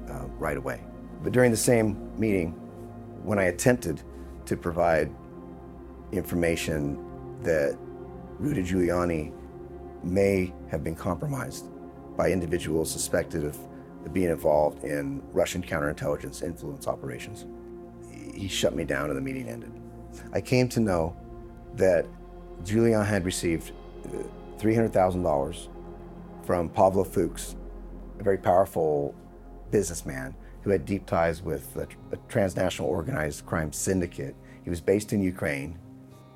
[SPEAKER 5] uh, right away. But during the same meeting, when I attempted to provide information that Rudy Giuliani may have been compromised by individuals suspected of being involved in Russian counterintelligence influence operations. He shut me down and the meeting ended. I came to know that Giuliani had received uh, $300,000 from Pavlo Fuks, a very powerful businessman who had deep ties with a, a transnational organized crime syndicate. He was based in Ukraine.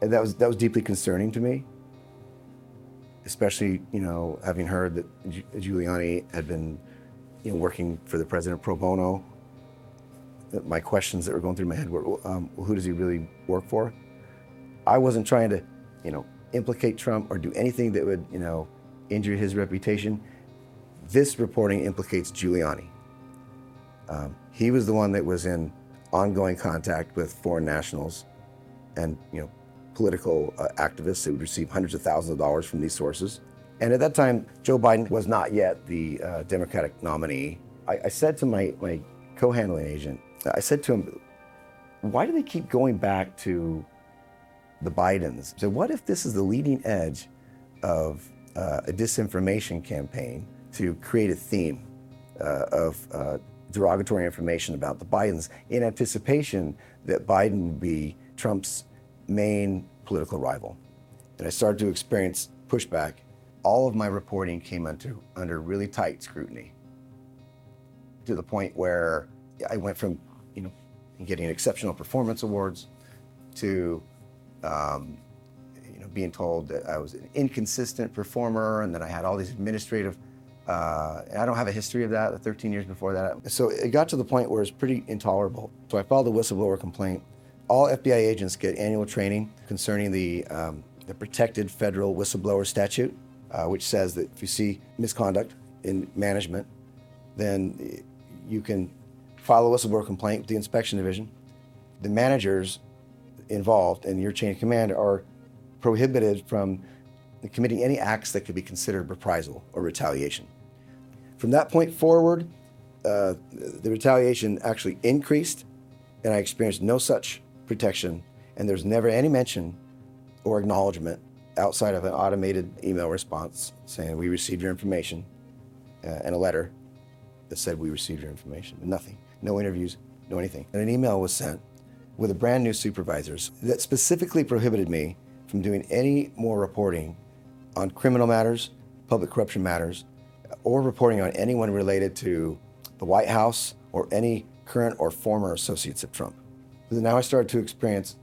[SPEAKER 5] And that was, that was deeply concerning to me, especially, you know, having heard that Giuliani had been, you know, working for the president pro bono. My questions that were going through my head were, um, who does he really work for? I wasn't trying to, you know, implicate Trump or do anything that would, you know, injure his reputation. This reporting implicates Giuliani. Um, he was the one that was in ongoing contact with foreign nationals and you know political uh, activists that would receive hundreds of thousands of dollars from these sources. And at that time, Joe Biden was not yet the uh, Democratic nominee. I, I, said to my, my co-handling agent, I said to him, why do they keep going back to the Bidens? So what if this is the leading edge of uh, a disinformation campaign to create a theme uh, of uh, derogatory information about the Bidens in anticipation that Biden would be Trump's main political rival. And I started to experience pushback. All of my reporting came under, under really tight scrutiny to the point where I went from, getting exceptional performance awards to, um, you know, being told that I was an inconsistent performer and that I had all these administrative uh, I don't have a history of that, The 13 years before that. So it got to the point where it's pretty intolerable. So I filed a whistleblower complaint. All FBI agents get annual training concerning the, um, the protected federal whistleblower statute. uh, which says that if you see misconduct in management, then you can file a whistleblower complaint with the inspection division. The managers involved in your chain of command are prohibited from committing any acts that could be considered reprisal or retaliation. From that point forward, uh, the retaliation actually increased, and I experienced no such protection, and there's never any mention or acknowledgement outside of an automated email response saying we received your information uh, and a letter that said we received your information. But nothing. No interviews, no anything. And an email was sent with a brand new supervisors that specifically prohibited me from doing any more reporting on criminal matters, public corruption matters, or reporting on anyone related to the White House or any current or former associates of Trump. But now I started to experience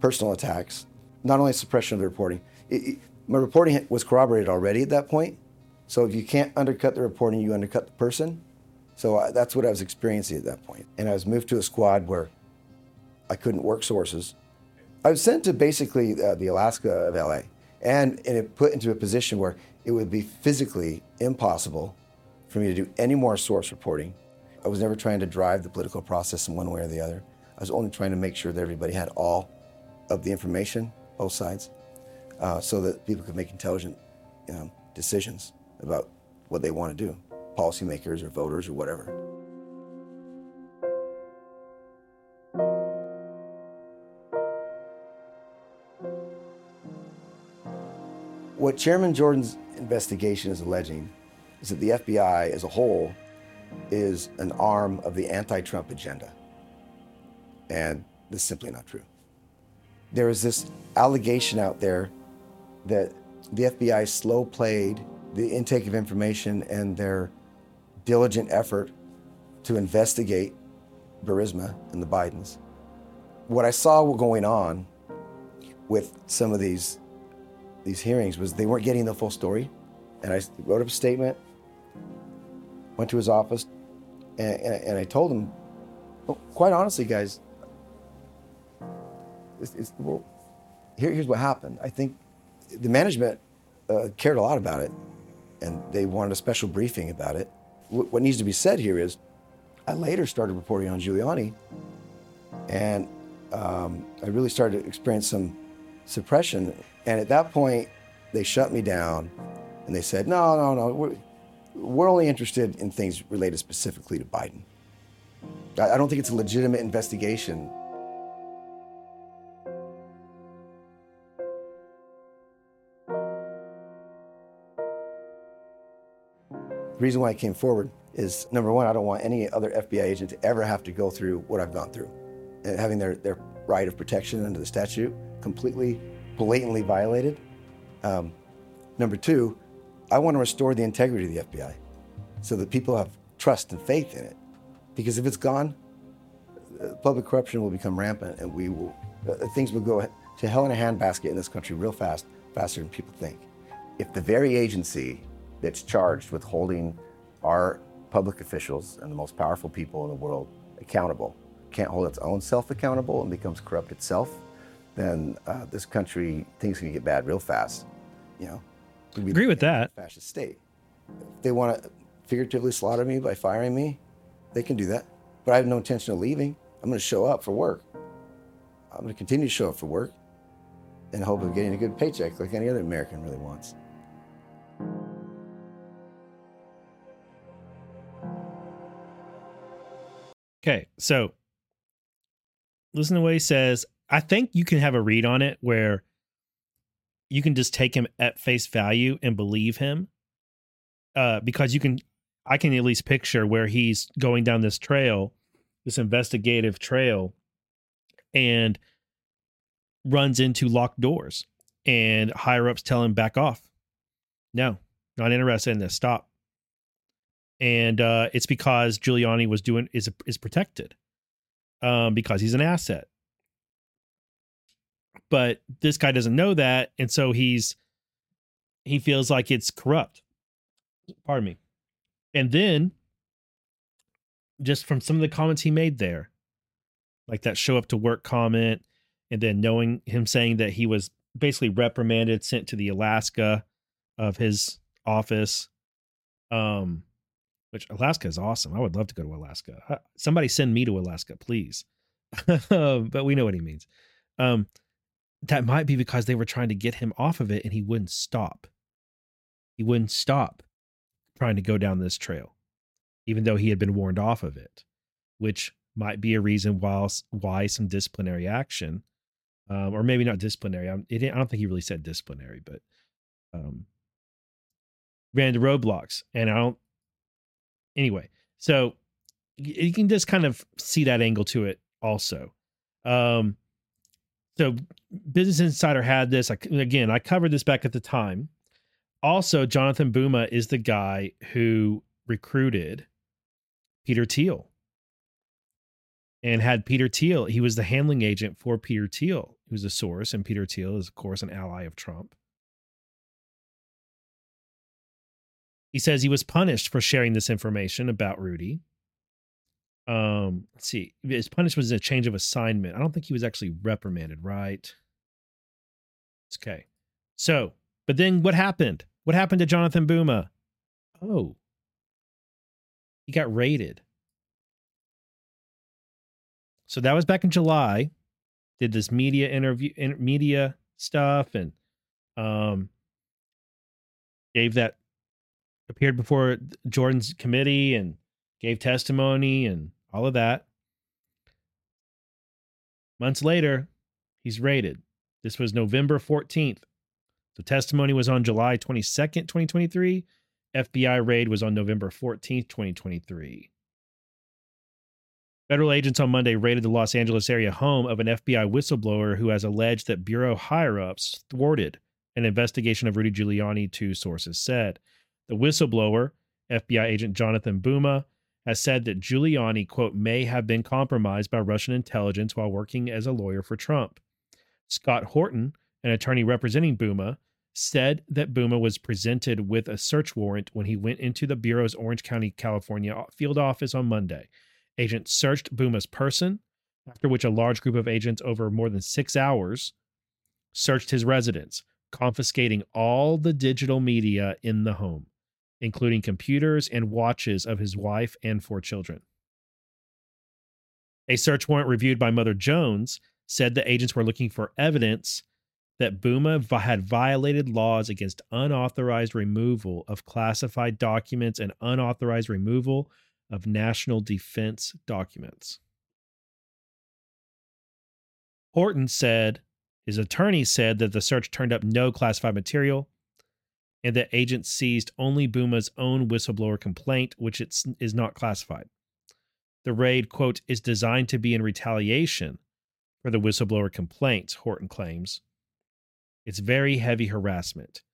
[SPEAKER 5] personal attacks, not only suppression of the reporting. It, it, my reporting was corroborated already at that point. So if you can't undercut the reporting, you undercut the person. So I, that's what I was experiencing at that point. And I was moved to a squad where I couldn't work sources. I was sent to basically uh, the Alaska of LA and, and it put into a position where it would be physically impossible for me to do any more source reporting. I was never trying to drive the political process in one way or the other. I was only trying to make sure that everybody had all of the information, both sides, uh, so that people could make intelligent you know, decisions about what they want to do, policymakers or voters or whatever. What Chairman Jordan's investigation is alleging is that the FBI as a whole is an arm of the anti Trump agenda. And this is simply not true. There is this allegation out there that the FBI slow played the intake of information and their diligent effort to investigate Burisma and the Bidens. What I saw going on with some of these these hearings was they weren't getting the full story. And I wrote up a statement, went to his office, and, and, and I told him, well, quite honestly, guys, it's, it's, well, here, here's what happened. I think the management uh, cared a lot about it, and they wanted a special briefing about it. What needs to be said here is, I later started reporting on Giuliani, and um, I really started to experience some suppression. And at that point, they shut me down and they said, no, no, no, we're, we're only interested in things related specifically to Biden. I, I don't think it's a legitimate investigation. The reason why I came forward is number one, I don't want any other FBI agent to ever have to go through what I've gone through. And having their, their right of protection under the statute completely, blatantly violated. Um, number two, I want to restore the integrity of the FBI so that people have trust and faith in it. Because if it's gone, uh, public corruption will become rampant and we will, uh, things will go to hell in a handbasket in this country real fast, faster than people think. If the very agency that's charged with holding our public officials and the most powerful people in the world accountable can't hold its own self accountable and becomes corrupt itself, then uh, this country things can get bad real fast. You know,
[SPEAKER 1] Agree with that.
[SPEAKER 5] fascist state. If they want to figuratively slaughter me by firing me, they can do that. But I have no intention of leaving. I'm going to show up for work. I'm going to continue to show up for work in the hope of getting a good paycheck like any other American really wants.
[SPEAKER 1] Okay, so listen to what he says. I think you can have a read on it where you can just take him at face value and believe him. Uh, because you can, I can at least picture where he's going down this trail, this investigative trail, and runs into locked doors, and higher ups tell him back off. No, not interested in this. Stop and uh, it's because Giuliani was doing is is protected um, because he's an asset. But this guy doesn't know that, and so he's he feels like it's corrupt. Pardon me. And then, just from some of the comments he made there, like that show up to work comment, and then knowing him saying that he was basically reprimanded, sent to the Alaska of his office. Um, which Alaska is awesome. I would love to go to Alaska. Uh, Somebody send me to Alaska, please. but we know what he means. Um, that might be because they were trying to get him off of it and he wouldn't stop. He wouldn't stop trying to go down this trail, even though he had been warned off of it, which might be a reason why, why some disciplinary action, um, or maybe not disciplinary. I'm, it, I don't think he really said disciplinary, but um, ran into roadblocks. And I don't, anyway, so you can just kind of see that angle to it also. Um, so Business Insider had this. I, again, I covered this back at the time. Also, Jonathan Buma is the guy who recruited Peter Thiel and had Peter Thiel. He was the handling agent for Peter Thiel, who's a source, and Peter Thiel is, of course, an ally of Trump. He says he was punished for sharing this information about Rudy. Um, let's see. His punishment was a change of assignment. I don't think he was actually reprimanded, right? Okay. So, but then what happened? What happened to Jonathan Buma? Oh, he got raided. So that was back in July. Did this media interview, in, media stuff, and um, gave that appeared before Jordan's committee and gave testimony and all of that. Months later, he's raided. This was November 14th. The testimony was on July 22nd, 2023. FBI raid was on November 14th, 2023. Federal agents on Monday raided the Los Angeles area home of an FBI whistleblower who has alleged that Bureau higher ups thwarted an investigation of Rudy Giuliani, two sources said. The whistleblower, FBI agent Jonathan Buma, has said that Giuliani, quote, may have been compromised by Russian intelligence while working as a lawyer for Trump. Scott Horton, an attorney representing Buma, said that Buma was presented with a search warrant when he went into the Bureau's Orange County, California field office on Monday. Agents searched Buma's person, after which a large group of agents over more than six hours searched his residence, confiscating all the digital media in the home, including computers and watches of his wife and four children. A search warrant reviewed by Mother Jones said the agents were looking for evidence that Buma had violated laws against unauthorized removal of classified documents and unauthorized removal of national defense documents. Horton said his attorney said that the search turned up no classified material and that agents seized only Buma's own whistleblower complaint, which it's, is not classified. The raid, quote, is designed to be in retaliation for the whistleblower complaints, Horton claims. It's very heavy harassment.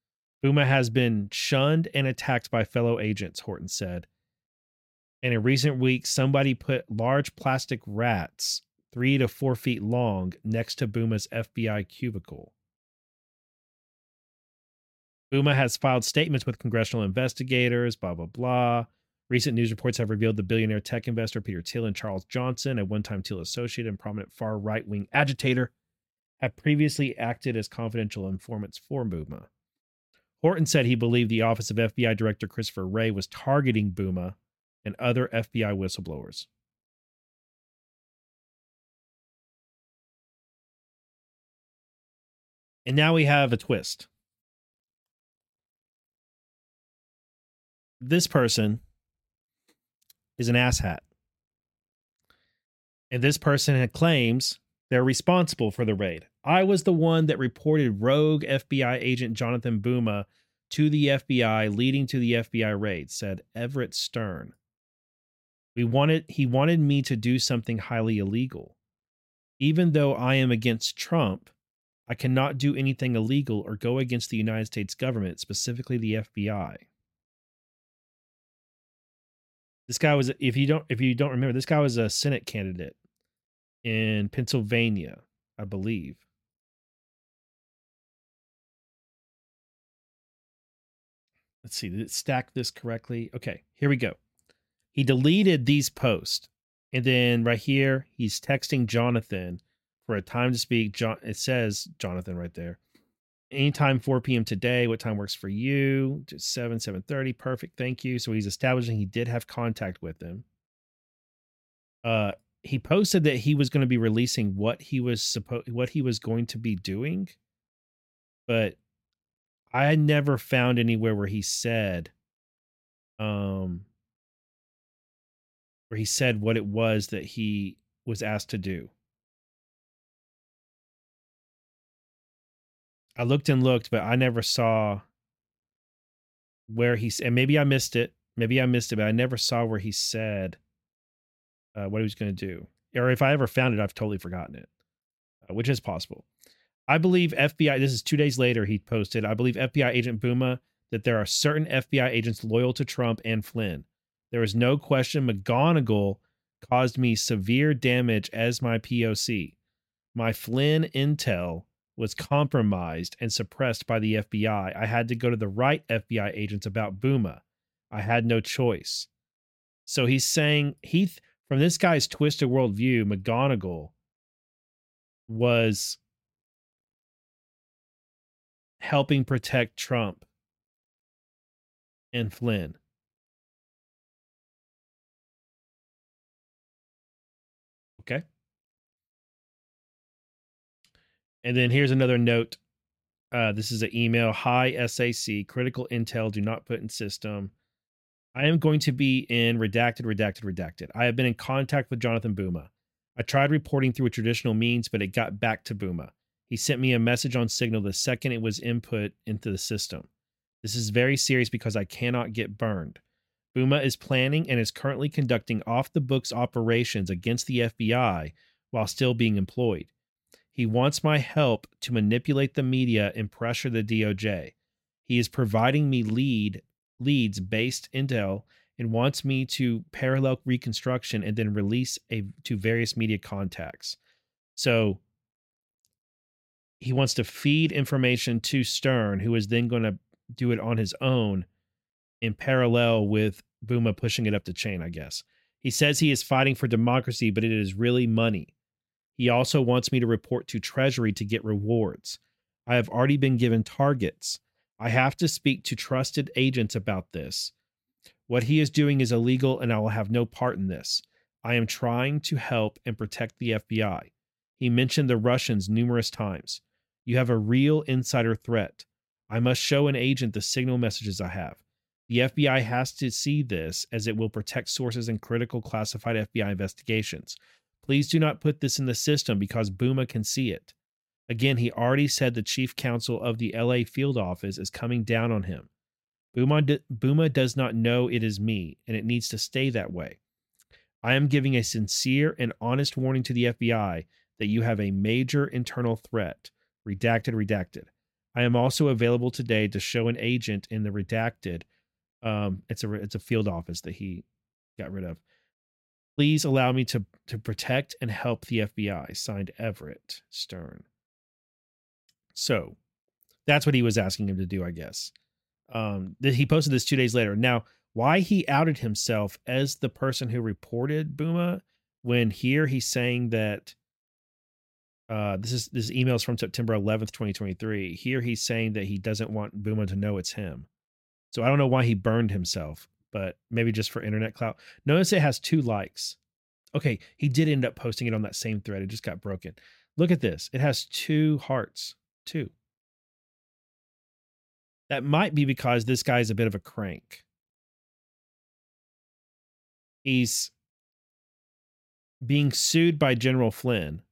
[SPEAKER 1] Buma has been shunned and attacked by fellow agents, Horton said. And in recent weeks, somebody put large plastic rats, three to four feet long, next to Buma's FBI cubicle. Buma has filed statements with congressional investigators, blah, blah, blah. Recent news reports have revealed the billionaire tech investor Peter Thiel and Charles Johnson, a one time Thiel associate and prominent far right wing agitator, have previously acted as confidential informants for Buma. Horton said he believed the office of FBI Director Christopher Wray was targeting Buma and other FBI whistleblowers. And now we have a twist. This person is an asshat. And this person claims they're responsible for the raid. I was the one that reported rogue FBI agent Jonathan Buma to the FBI, leading to the FBI raid, said Everett Stern. We wanted he wanted me to do something highly illegal. Even though I am against Trump, I cannot do anything illegal or go against the United States government, specifically the FBI. This guy was if you don't if you don't remember, this guy was a Senate candidate in Pennsylvania, I believe. Let's see, did it stack this correctly? Okay, here we go. He deleted these posts. And then right here, he's texting Jonathan for a time to speak. John, it says Jonathan right there. Anytime 4 p.m. today. What time works for you? Just 7, 7:30. Perfect. Thank you. So he's establishing he did have contact with him. Uh he posted that he was going to be releasing what he was supposed what he was going to be doing. But I never found anywhere where he said um where he said what it was that he was asked to do. I looked and looked, but I never saw where he and maybe I missed it. Maybe I missed it, but I never saw where he said uh, what he was going to do. Or if I ever found it, I've totally forgotten it, uh, which is possible. I believe FBI. This is two days later. He posted. I believe FBI agent Buma that there are certain FBI agents loyal to Trump and Flynn. There is no question McGonigal caused me severe damage as my POC. My Flynn intel was compromised and suppressed by the FBI. I had to go to the right FBI agents about Buma. I had no choice. So he's saying he from this guy's twisted worldview, McGonigal was helping protect Trump and Flynn. And then here's another note. Uh, this is an email. Hi, SAC. Critical intel do not put in system. I am going to be in redacted, redacted, redacted. I have been in contact with Jonathan Buma. I tried reporting through a traditional means, but it got back to Buma. He sent me a message on Signal the second it was input into the system. This is very serious because I cannot get burned. Buma is planning and is currently conducting off the books operations against the FBI while still being employed. He wants my help to manipulate the media and pressure the DOJ. He is providing me lead leads based intel and wants me to parallel reconstruction and then release a to various media contacts. So he wants to feed information to Stern, who is then going to do it on his own in parallel with Buma pushing it up the chain, I guess. He says he is fighting for democracy, but it is really money. He also wants me to report to Treasury to get rewards. I have already been given targets. I have to speak to trusted agents about this. What he is doing is illegal, and I will have no part in this. I am trying to help and protect the FBI. He mentioned the Russians numerous times. You have a real insider threat. I must show an agent the signal messages I have. The FBI has to see this as it will protect sources in critical classified FBI investigations. Please do not put this in the system because Buma can see it. Again, he already said the chief counsel of the LA field office is coming down on him. Buma, d- does not know it is me, and it needs to stay that way. I am giving a sincere and honest warning to the FBI that you have a major internal threat. Redacted, redacted. I am also available today to show an agent in the redacted. Um, it's a it's a field office that he got rid of. Please allow me to to protect and help the FBI. Signed Everett Stern. So that's what he was asking him to do, I guess. Um, he posted this two days later. Now, why he outed himself as the person who reported Buma, when here he's saying that uh, this is this email is from September 11th, 2023. Here he's saying that he doesn't want Buma to know it's him. So I don't know why he burned himself, but maybe just for internet clout. Notice it has two likes. Okay, he did end up posting it on that same thread. It just got broken. Look at this. It has two hearts. Two. That might be because this guy's a bit of a crank. He's being sued by General Flynn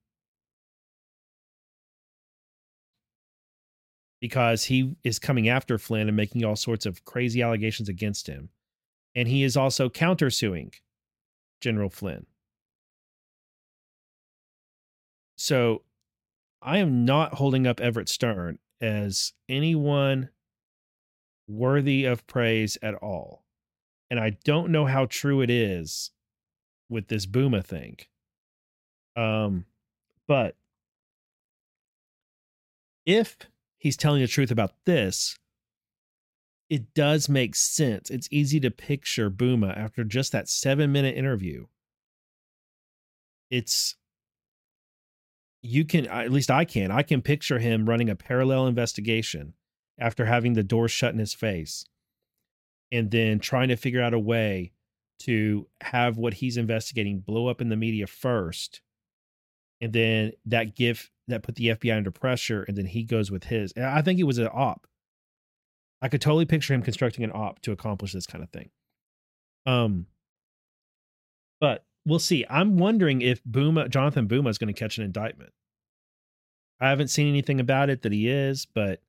[SPEAKER 1] because he is coming after Flynn and making all sorts of crazy allegations against him. And he is also countersuing General Flynn. So I am not holding up Everett Stern as anyone worthy of praise at all. And I don't know how true it is with this Buma thing. Um, but if he's telling the truth about this, it does make sense. It's easy to picture Buma after just that seven minute interview. It's you can at least I can. I can picture him running a parallel investigation after having the door shut in his face and then trying to figure out a way to have what he's investigating blow up in the media first and then that give that put the FBI under pressure and then he goes with his. I think it was an op. I could totally picture him constructing an op to accomplish this kind of thing. Um but we'll see. I'm wondering if Buma, Jonathan Buma is going to catch an indictment. I haven't seen anything about it that he is, but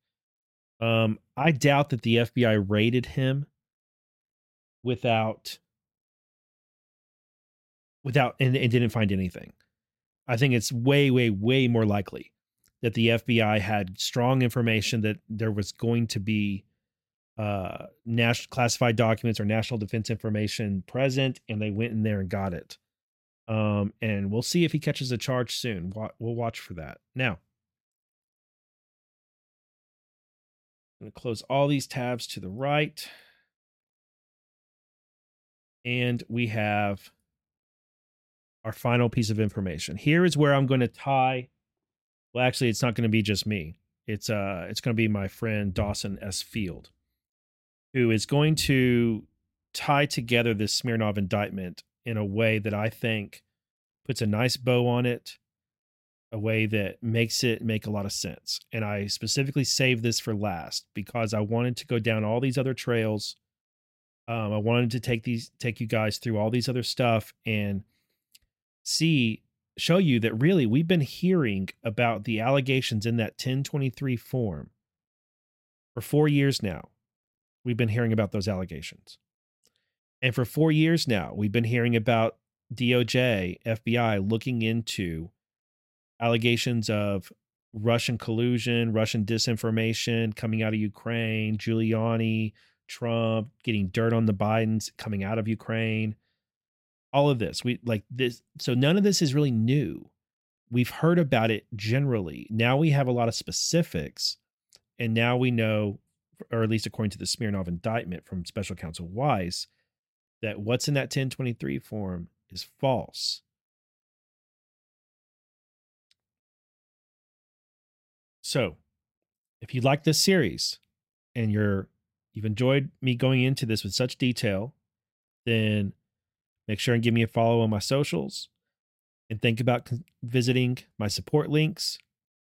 [SPEAKER 1] um, I doubt that the FBI raided him without without and, and didn't find anything. I think it's way, way, way more likely that the FBI had strong information that there was going to be uh, national classified documents or national defense information present, and they went in there and got it. Um, and we'll see if he catches a charge soon. We'll watch for that. Now, I'm going to close all these tabs to the right. And we have our final piece of information. Here is where I'm going to tie. Well, actually, it's not going to be just me. It's uh, it's going to be my friend Dawson S. Field, who is going to tie together this Smirnov indictment in a way that I think puts a nice bow on it, a way that makes it make a lot of sense. And I specifically saved this for last because I wanted to go down all these other trails. Um, I wanted to take these take you guys through all these other stuff and see show you that really we've been hearing about the allegations in that 1023 form for 4 years now. We've been hearing about those allegations. And for 4 years now, we've been hearing about DOJ, FBI looking into allegations of Russian collusion, Russian disinformation coming out of Ukraine, Giuliani, Trump getting dirt on the Bidens coming out of Ukraine. All of this. We like this so none of this is really new. We've heard about it generally. Now we have a lot of specifics and now we know or at least according to the Smirnov indictment from special counsel Weiss that what's in that 1023 form is false. So, if you like this series and you're you've enjoyed me going into this with such detail, then make sure and give me a follow on my socials and think about visiting my support links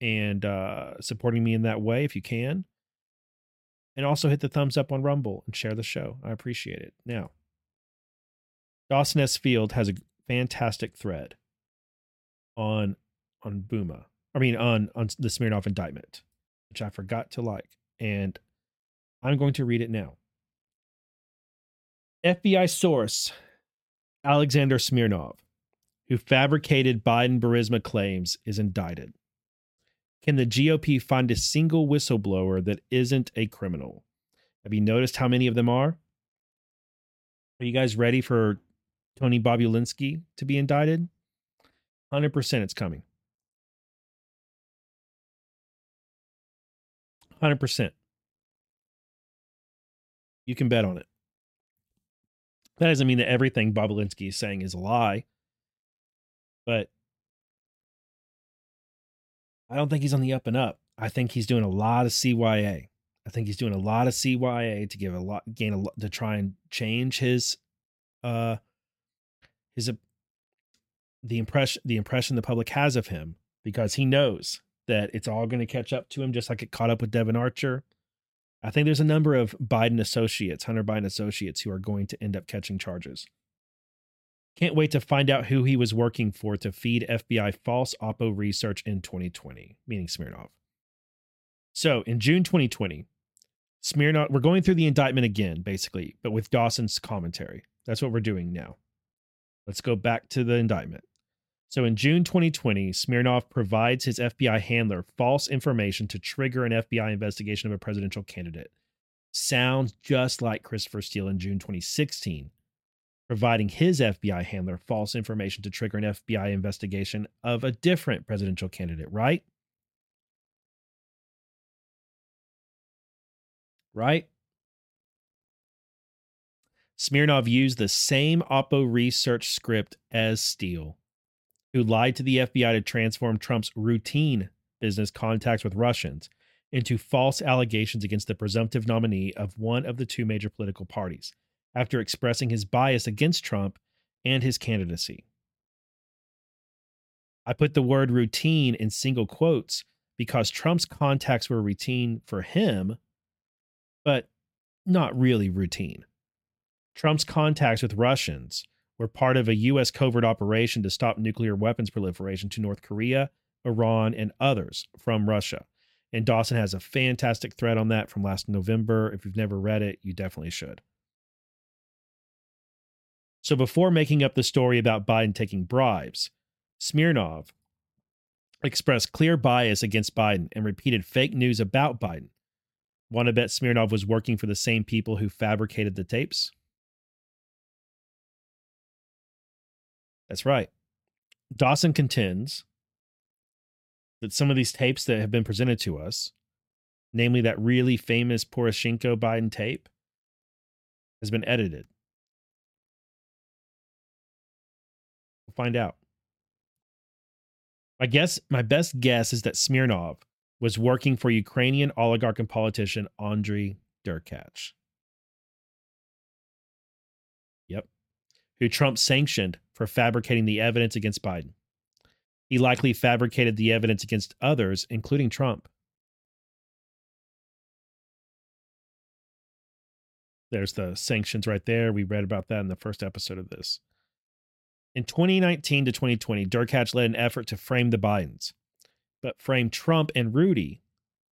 [SPEAKER 1] and uh, supporting me in that way if you can. And also hit the thumbs up on Rumble and share the show. I appreciate it. Now, Dawson S. Field has a fantastic thread on on Buma. I mean on on the Smirnov indictment, which I forgot to like, and I'm going to read it now. FBI source Alexander Smirnov, who fabricated Biden Burisma claims, is indicted. Can the GOP find a single whistleblower that isn't a criminal? Have you noticed how many of them are? Are you guys ready for Tony Bobulinski to be indicted? 100% it's coming. 100%. You can bet on it. That doesn't mean that everything Bobulinski is saying is a lie, but I don't think he's on the up and up. I think he's doing a lot of CYA. I think he's doing a lot of CYA to give a lot, gain a lot, to try and change his uh his the impression the impression the public has of him because he knows that it's all going to catch up to him just like it caught up with Devon Archer. I think there's a number of Biden associates, Hunter Biden associates who are going to end up catching charges. Can't wait to find out who he was working for to feed FBI false Oppo research in 2020, meaning Smirnov. So in June 2020, Smirnov, we're going through the indictment again, basically, but with Dawson's commentary. That's what we're doing now. Let's go back to the indictment. So in June 2020, Smirnov provides his FBI handler false information to trigger an FBI investigation of a presidential candidate. Sounds just like Christopher Steele in June 2016, providing his FBI handler false information to trigger an FBI investigation of a different presidential candidate, right? Right? Smirnov used the same Oppo research script as Steele. who lied to the FBI to transform Trump's routine business contacts with Russians into false allegations against the presumptive nominee of one of the two major political parties after expressing his bias against Trump and his candidacy. I put the word routine in single quotes because Trump's contacts were routine for him, but not really routine. Trump's contacts with Russians were part of a U.S. covert operation to stop nuclear weapons proliferation to North Korea, Iran, and others from Russia. And Dawson has a fantastic thread on that from last November. If you've never read it, you definitely should. So before making up the story about Biden taking bribes, Smirnov expressed clear bias against Biden and repeated fake news about Biden. Want to bet Smirnov was working for the same people who fabricated the tapes? That's right. Dawson contends that some of these tapes that have been presented to us, namely that really famous Poroshenko Biden tape, has been edited. We'll find out. My guess, my best guess is that Smirnov was working for Ukrainian oligarch and politician Andriy Derkach. Yep. Who Trump sanctioned for fabricating the evidence against Biden. He likely fabricated the evidence against others, including Trump. There's the sanctions right there. We read about that in the first episode of this. In 2019 to 2020, Derkach led an effort to frame the Bidens, but framed Trump and Rudy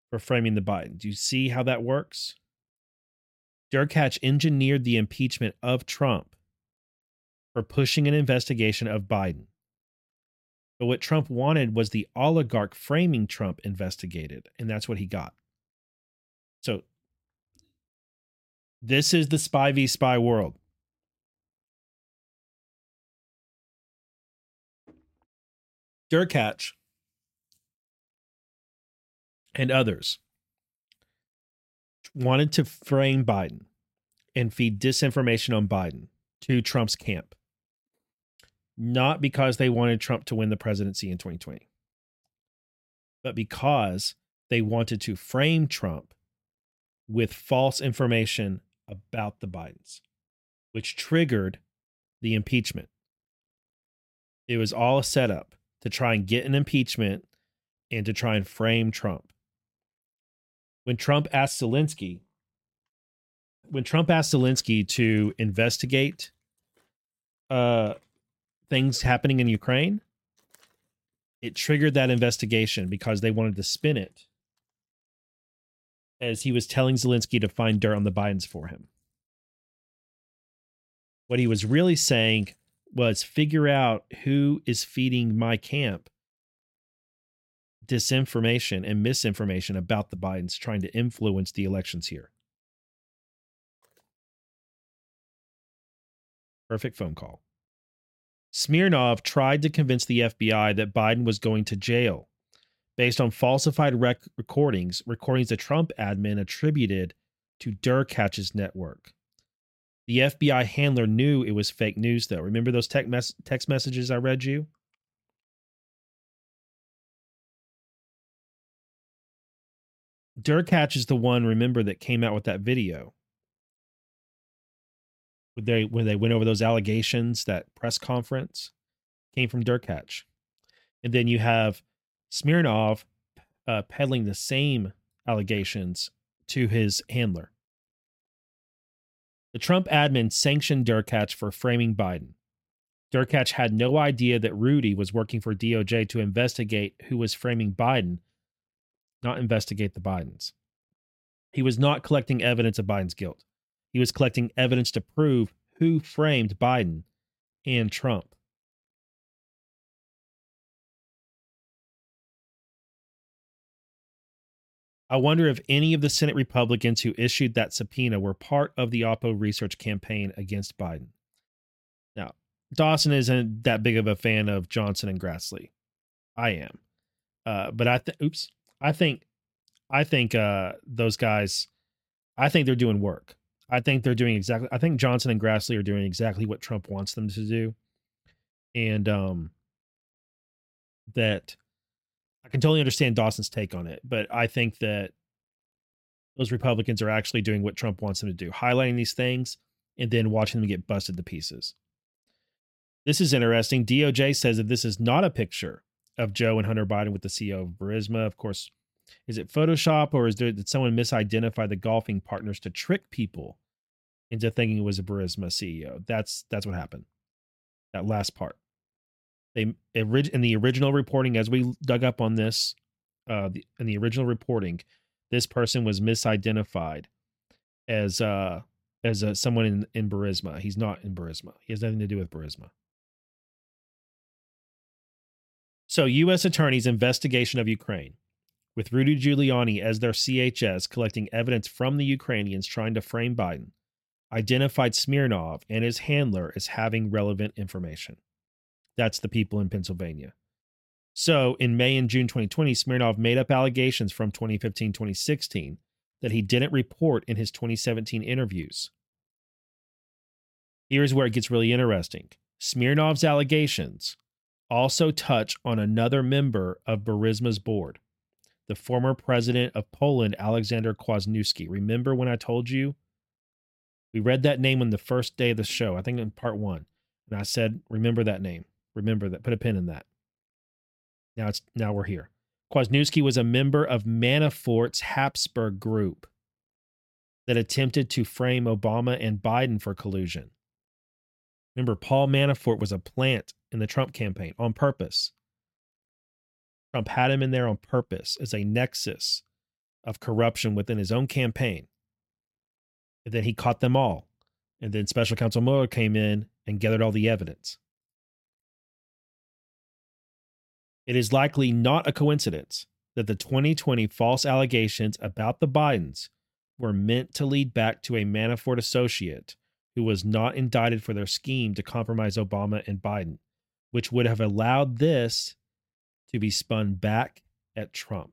[SPEAKER 1] for framing the Bidens. Do you see how that works? Derkach engineered the impeachment of Trump for pushing an investigation of Biden. But what Trump wanted was the oligarch framing Trump investigated, and that's what he got. So, this is the spy v spy world. Derkach and others wanted to frame Biden and feed disinformation on Biden to Trump's camp not because they wanted Trump to win the presidency in 2020, but because they wanted to frame Trump with false information about the Bidens, which triggered the impeachment. It was all a setup to try and get an impeachment and to try and frame Trump. When Trump asked Zelensky, when Trump asked Zelensky to investigate uh, things happening in Ukraine, it triggered that investigation because they wanted to spin it as he was telling Zelensky to find dirt on the Bidens for him. What he was really saying was figure out who is feeding my camp disinformation and misinformation about the Bidens, trying to influence the elections here. Perfect phone call. Smirnov tried to convince the FBI that Biden was going to jail based on falsified rec- recordings, recordings the Trump admin attributed to Derkach's network. The FBI handler knew it was fake news, though. Remember those text, mes- text messages I read you? Derkach is the one, remember, that came out with that video when they when they went over those allegations, that press conference came from Derkach, and then you have Smirnov uh, peddling the same allegations to his handler. The Trump admin sanctioned Derkach for framing Biden. Derkach had no idea that Rudy was working for DOJ to investigate who was framing Biden, not investigate the Bidens. He was not collecting evidence of Biden's guilt. He was collecting evidence to prove who framed Biden and Trump. I wonder if any of the Senate Republicans who issued that subpoena were part of the Oppo research campaign against Biden. Now, Dawson isn't that big of a fan of Johnson and Grassley. I am. Uh, but I think, oops, I think, I think uh, those guys, I think they're doing work. I think they're doing exactly. I think Johnson and Grassley are doing exactly what Trump wants them to do, and um, that I can totally understand Dawson's take on it, but I think that those Republicans are actually doing what Trump wants them to do, highlighting these things and then watching them get busted to pieces. This is interesting. DOJ says that this is not a picture of Joe and Hunter Biden with the CEO of Burisma. Of course, is it Photoshop or is there did someone misidentify the golfing partners to trick people into thinking it was a Burisma CEO? That's that's what happened. That last part. They in the original reporting, as we dug up on this, uh, the, in the original reporting, this person was misidentified as uh as uh, someone in in Burisma. He's not in Burisma. He has nothing to do with Burisma. So, U.S. attorneys' investigation of Ukraine, with Rudy Giuliani as their CHS collecting evidence from the Ukrainians trying to frame Biden, identified Smirnov and his handler as having relevant information. That's the people in Pennsylvania. So, in May and June 2020, Smirnov made up allegations from 2015 2016 that he didn't report in his 2017 interviews. Here's where it gets really interesting Smirnov's allegations also touch on another member of Burisma's board, the former president of Poland, Alexander Kwasniewski. Remember when I told you? We read that name on the first day of the show, I think in part one. And I said, remember that name. Remember that. Put a pin in that. Now it's now we're here. Kwasniewski was a member of Manafort's Habsburg group that attempted to frame Obama and Biden for collusion. Remember, Paul Manafort was a plant in the Trump campaign on purpose. Trump had him in there on purpose as a nexus of corruption within his own campaign. And then he caught them all. And then special counsel Mueller came in and gathered all the evidence. It is likely not a coincidence that the 2020 false allegations about the Bidens were meant to lead back to a Manafort associate who was not indicted for their scheme to compromise Obama and Biden, which would have allowed this to be spun back at Trump.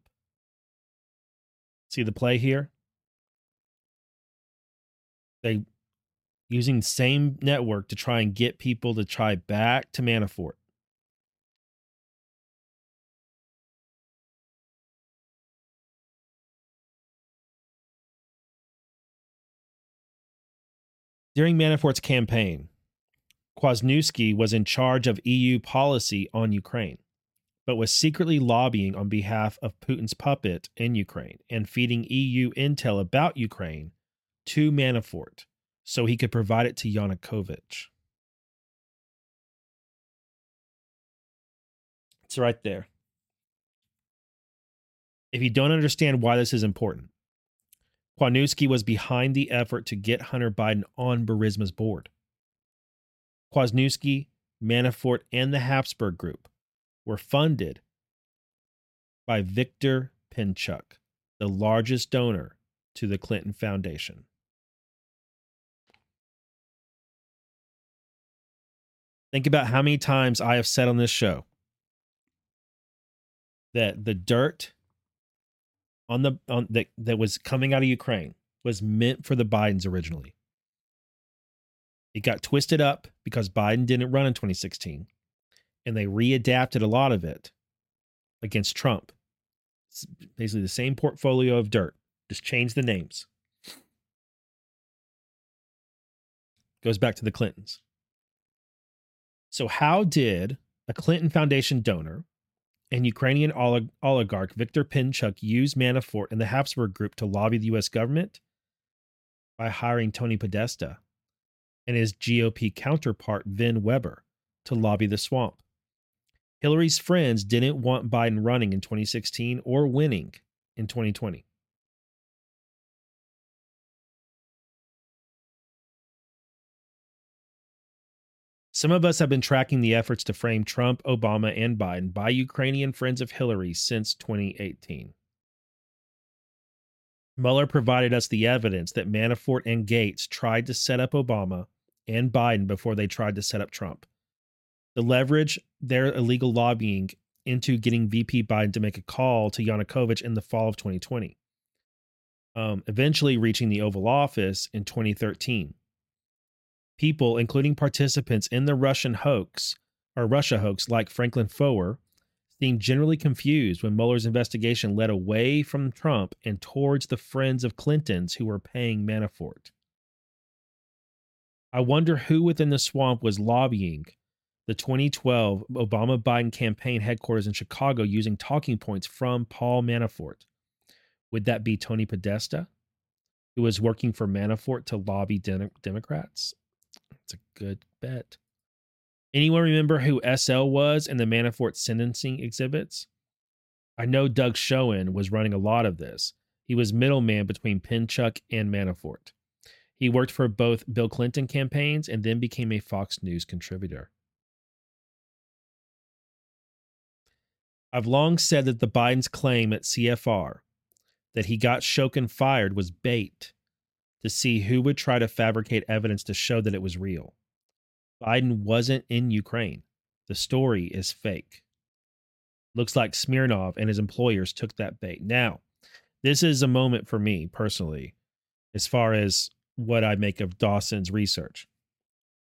[SPEAKER 1] See the play here? They using the same network to try and get people to try back to Manafort. During Manafort's campaign, Kwasniewski was in charge of EU policy on Ukraine, but was secretly lobbying on behalf of Putin's puppet in Ukraine and feeding EU intel about Ukraine to Manafort so he could provide it to Yanukovych. It's right there. If you don't understand why this is important, Kwasniewski was behind the effort to get Hunter Biden on Burisma's board. Kwasniewski, Manafort, and the Habsburg Group were funded by Victor Pinchuk, the largest donor to the Clinton Foundation. Think about how many times I have said on this show that the dirt on the on that that was coming out of Ukraine was meant for the Bidens originally. It got twisted up because Biden didn't run in 2016 and they readapted a lot of it against Trump. It's basically the same portfolio of dirt, just change the names. Goes back to the Clintons. So, how did a Clinton Foundation donor and Ukrainian olig- oligarch Viktor Pinchuk used Manafort and the Habsburg Group to lobby the U.S. government by hiring Tony Podesta and his GOP counterpart Vin Weber to lobby the swamp. Hillary's friends didn't want Biden running in 2016 or winning in 2020. Some of us have been tracking the efforts to frame Trump, Obama, and Biden by Ukrainian friends of Hillary since 2018. Mueller provided us the evidence that Manafort and Gates tried to set up Obama and Biden before they tried to set up Trump. The leverage their illegal lobbying into getting VP Biden to make a call to Yanukovych in the fall of 2020, um, eventually reaching the Oval Office in 2013 people, including participants in the Russian hoax or Russia hoax, like Franklin Foer, seemed generally confused when Mueller's investigation led away from Trump and towards the friends of Clinton's who were paying Manafort. I wonder who within the swamp was lobbying the 2012 Obama Biden campaign headquarters in Chicago using talking points from Paul Manafort. Would that be Tony Podesta, who was working for Manafort to lobby Dem- Democrats? It's a good bet. Anyone remember who SL was in the Manafort sentencing exhibits? I know Doug Schoen was running a lot of this. He was middleman between Pinchuk and Manafort. He worked for both Bill Clinton campaigns and then became a Fox News contributor. I've long said that the Biden's claim at CFR that he got Shokin fired was bait to see who would try to fabricate evidence to show that it was real. Biden wasn't in Ukraine. The story is fake. Looks like Smirnov and his employers took that bait. Now, this is a moment for me personally, as far as what I make of Dawson's research,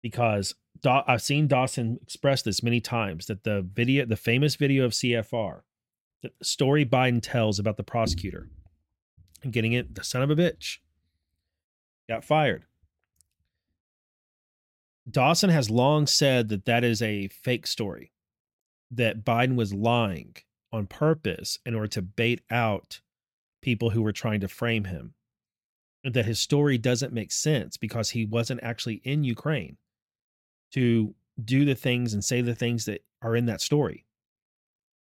[SPEAKER 1] because I've seen Dawson express this many times that the video, the famous video of CFR, the story Biden tells about the prosecutor and getting it, the son of a bitch got fired. Dawson has long said that that is a fake story, that Biden was lying on purpose in order to bait out people who were trying to frame him, and that his story doesn't make sense because he wasn't actually in Ukraine to do the things and say the things that are in that story.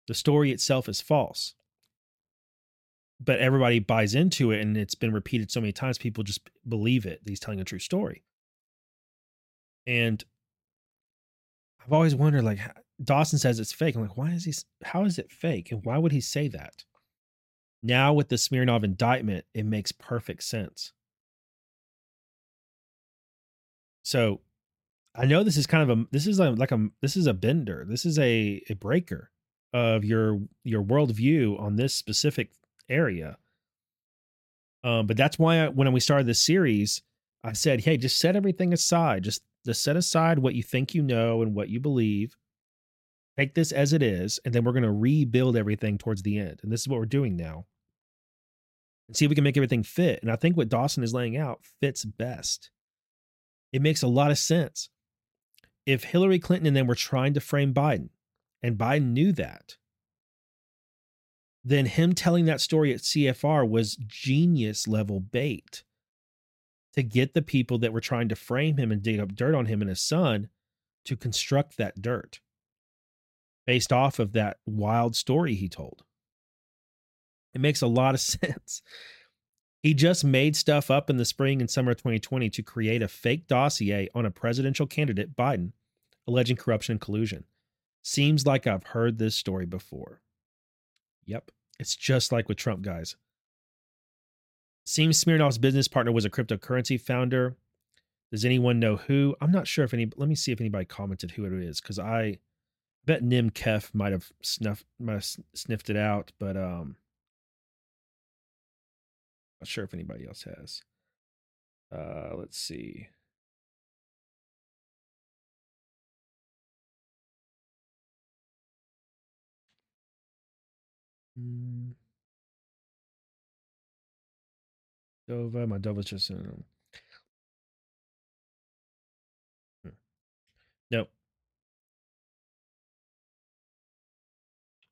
[SPEAKER 1] The story itself is false. But everybody buys into it, and it's been repeated so many times, people just believe it. He's telling a true story. And I've always wondered, like, Dawson says it's fake. I'm like, why is he, how is it fake? And why would he say that? Now, with the Smirnov indictment, it makes perfect sense. So I know this is kind of a this is like a this is a bender. This is a a breaker of your your worldview on this specific area. Um, but that's why I, when we started this series, I said, "Hey, just set everything aside. Just just set aside what you think you know and what you believe. Take this as it is, and then we're going to rebuild everything towards the end. And this is what we're doing now. And see if we can make everything fit. And I think what Dawson is laying out fits best. It makes a lot of sense if Hillary Clinton and them were trying to frame Biden, and Biden knew that, then him telling that story at CFR was genius level bait to get the people that were trying to frame him and dig up dirt on him and his son to construct that dirt based off of that wild story he told. It makes a lot of sense. He just made stuff up in the spring and summer of 2020 to create a fake dossier on a presidential candidate, Biden, alleging corruption and collusion. Seems like I've heard this story before. Yep, it's just like with Trump, guys. Seems Smirnov's business partner was a cryptocurrency founder. Does anyone know who? I'm not sure if any. Let me see if anybody commented who it is because I bet Nim Kef might have snuffed, might have sniffed it out, but um, not sure if anybody else has. Uh, let's see. Dova, my Dova's just in. Hmm. Nope.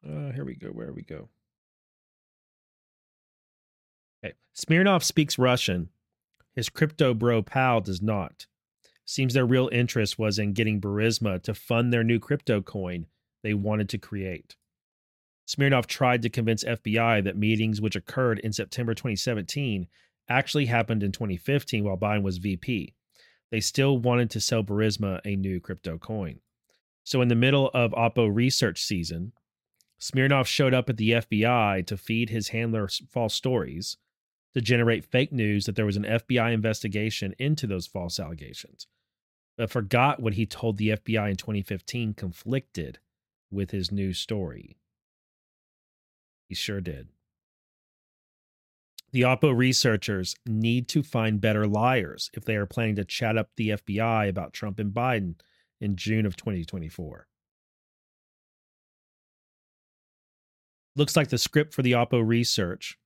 [SPEAKER 1] Uh, here we go. Where we go? Okay. Smirnov speaks Russian. His crypto bro pal does not. Seems their real interest was in getting Burisma to fund their new crypto coin they wanted to create. Smirnov tried to convince FBI that meetings which occurred in September 2017 actually happened in 2015 while Biden was VP. They still wanted to sell Burisma a new crypto coin. So, in the middle of Oppo research season, Smirnov showed up at the FBI to feed his handler false stories to generate fake news that there was an FBI investigation into those false allegations, but forgot what he told the FBI in 2015 conflicted with his new story. He sure did. The Oppo researchers need to find better liars if they are planning to chat up the FBI about Trump and Biden in June of 2024. looks like the script for the Oppo research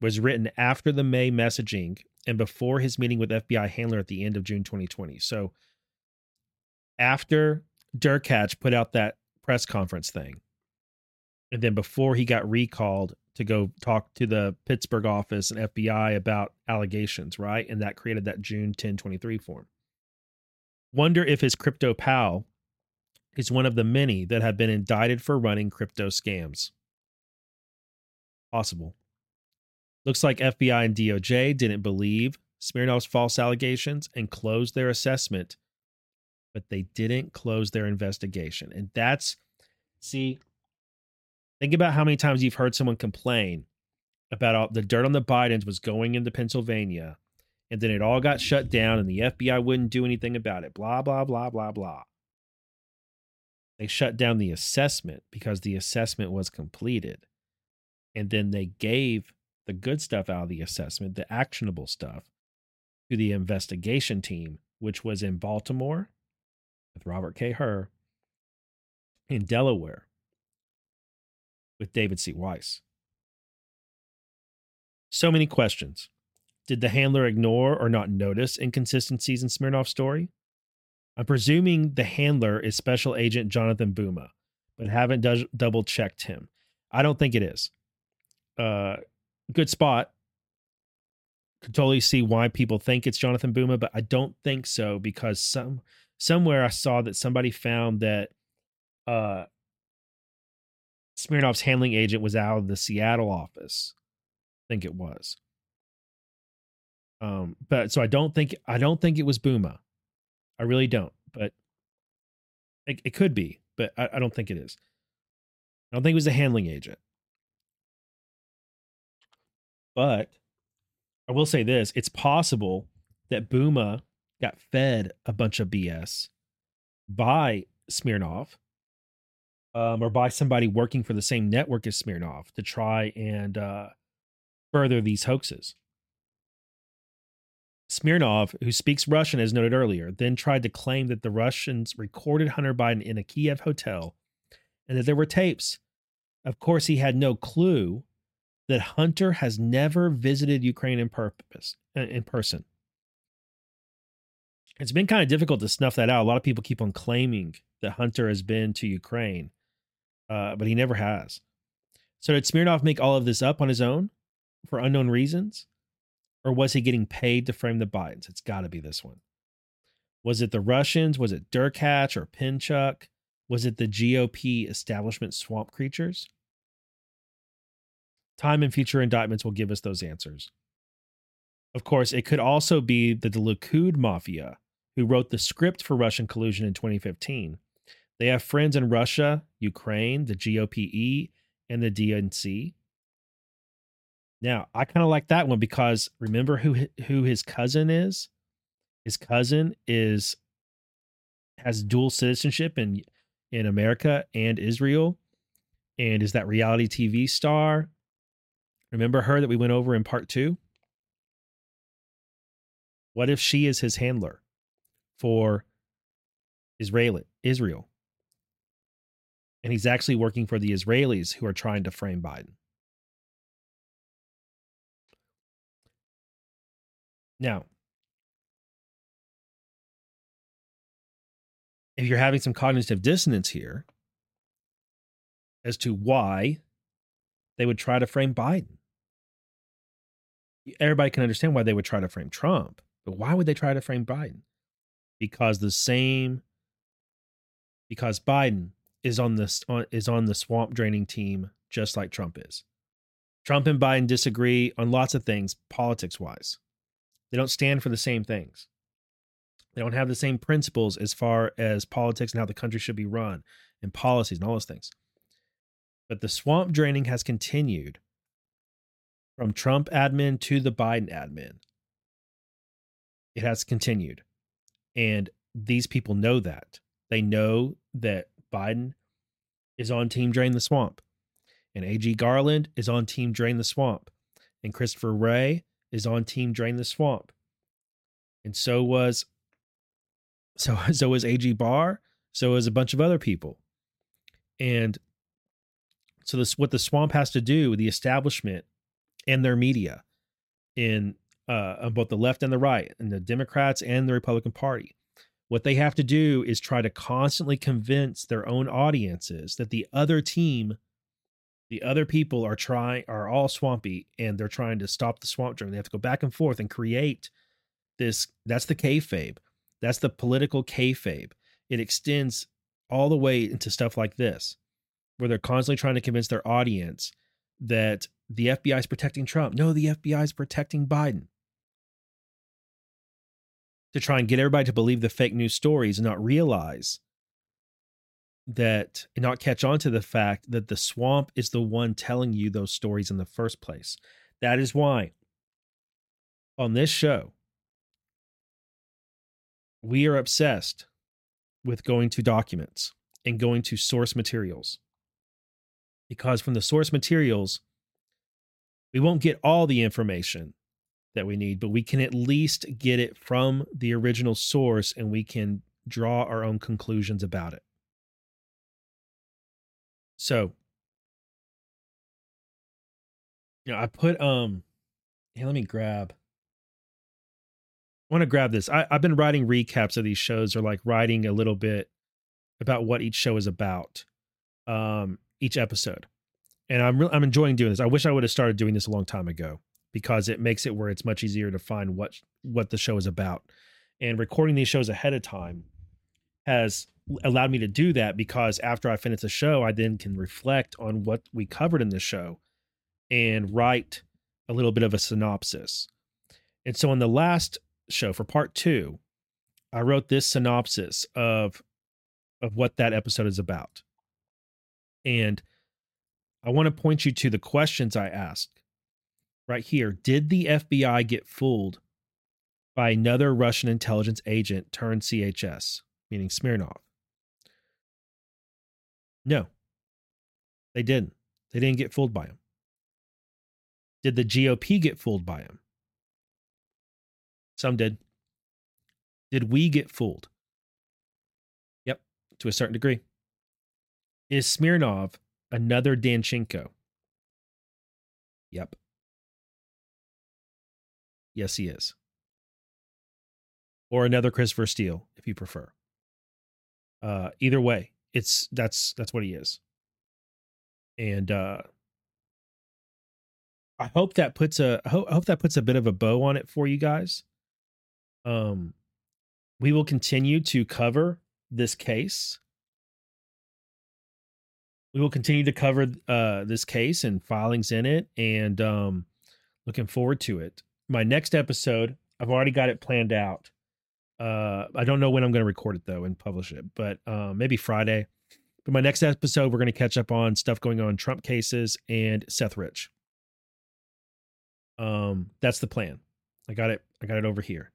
[SPEAKER 1] was written after the May messaging and before his meeting with FBI handler at the end of June 2020. So after Derkach put out that press conference thing, and then before he got recalled to go talk to the Pittsburgh office and FBI about allegations, right? And that created that June 1023 form. Wonder if his crypto pal is one of the many that have been indicted for running crypto scams. Possible. Looks like FBI and DOJ didn't believe Smirnov's false allegations and closed their assessment, but they didn't close their investigation. And that's, see, think about how many times you've heard someone complain about all, the dirt on the Bidens was going into Pennsylvania, and then it all got shut down, and the FBI wouldn't do anything about it. Blah, blah, blah, blah, blah. They shut down the assessment because the assessment was completed. And then they gave the good stuff out of the assessment, the actionable stuff, to the investigation team, which was in Baltimore with Robert K. Hur, in Delaware with David C. Weiss. So many questions. Did the handler ignore or not notice inconsistencies in Smirnov's story? I'm presuming the handler is Special Agent Jonathan Buma, but haven't do- double checked him. I don't think it is. Uh, good spot. Could totally see why people think it's Jonathan Buma, but I don't think so because some somewhere I saw that somebody found that uh, Smirnov's handling agent was out of the Seattle office. I think it was. Um, but so I don't think I don't think it was Buma. I really don't, but it, it could be, but I, I don't think it is. I don't think it was a handling agent. But I will say this it's possible that Buma got fed a bunch of BS by Smirnov um, or by somebody working for the same network as Smirnov to try and uh, further these hoaxes. Smirnov, who speaks Russian as noted earlier, then tried to claim that the Russians recorded Hunter Biden in a Kiev hotel and that there were tapes. Of course, he had no clue that Hunter has never visited Ukraine in purpose uh, in person. It's been kind of difficult to snuff that out. A lot of people keep on claiming that Hunter has been to Ukraine, uh, but he never has. So did Smirnov make all of this up on his own for unknown reasons? Or was he getting paid to frame the Bidens? It's got to be this one. Was it the Russians? Was it Derkach or Pinchuk? Was it the GOP establishment swamp creatures? Time and future indictments will give us those answers. Of course, it could also be that the Likud Mafia, who wrote the script for Russian collusion in 2015. They have friends in Russia, Ukraine, the GOPE, and the DNC. Now, I kind of like that one because remember who who his cousin is? His cousin is has dual citizenship in in America and Israel and is that reality TV star. Remember her that we went over in part 2? What if she is his handler for Israel Israel? And he's actually working for the Israelis who are trying to frame Biden. Now, if you're having some cognitive dissonance here as to why they would try to frame Biden, everybody can understand why they would try to frame Trump, but why would they try to frame Biden? Because the same, because Biden is on this is on the swamp draining team just like Trump is. Trump and Biden disagree on lots of things politics wise. They don't stand for the same things. They don't have the same principles as far as politics and how the country should be run and policies and all those things. But the swamp draining has continued from Trump admin to the Biden admin. It has continued. And these people know that. They know that Biden is on Team Drain the Swamp. And A.G. Garland is on Team Drain the Swamp. And Christopher Wray is on Team Drain the Swamp. And so was so so was AG Barr, so was a bunch of other people. And So this what the swamp has to do, with the establishment and their media in uh, on both the left and the right, and the Democrats and the Republican Party. What they have to do is try to constantly convince their own audiences that the other team, the other people are trying are all swampy and they're trying to stop the swamp dream. They have to go back and forth and create this. That's the kayfabe. That's the political kayfabe. It extends all the way into stuff like this, where they're constantly trying to convince their audience that the FBI is protecting Trump. No, the FBI is protecting Biden. To try and get everybody to believe the fake news stories and not realize that and not catch on to the fact that the swamp is the one telling you those stories in the first place. That is why on this show, we are obsessed with going to documents and going to source materials. Because from the source materials, we won't get all the information that we need, but we can at least get it from the original source and we can draw our own conclusions about it. So, you know, I put um hey, let me grab I want to grab this. I, I've been writing recaps of these shows or like writing a little bit about what each show is about, um, each episode. And I'm really I'm enjoying doing this. I wish I would have started doing this a long time ago because it makes it where it's much easier to find what what the show is about. And recording these shows ahead of time has allowed me to do that because after I finish the show, I then can reflect on what we covered in the show and write a little bit of a synopsis. And so in the last show for part two, I wrote this synopsis of of what that episode is about. And I want to point you to the questions I asked right here. Did the FBI get fooled by another Russian intelligence agent turned CHS, meaning Smirnov? No, they didn't. They didn't get fooled by him. Did the GOP get fooled by him? Some did. Did we get fooled? Yep, to a certain degree. Is Smirnov another Danchenko? Yep. Yes, he is. Or another Christopher Steele, if you prefer. Uh, either way, it's that's that's what he is. And uh, I hope that puts a I hope, I hope that puts a bit of a bow on it for you guys. Um, we will continue to cover this case. We will continue to cover uh, this case and filings in it, and um, looking forward to it. My next episode, I've already got it planned out. Uh, I don't know when I'm going to record it though and publish it, but uh, maybe Friday. But my next episode, we're going to catch up on stuff going on Trump cases and Seth Rich. Um, that's the plan. I got it. I got it over here.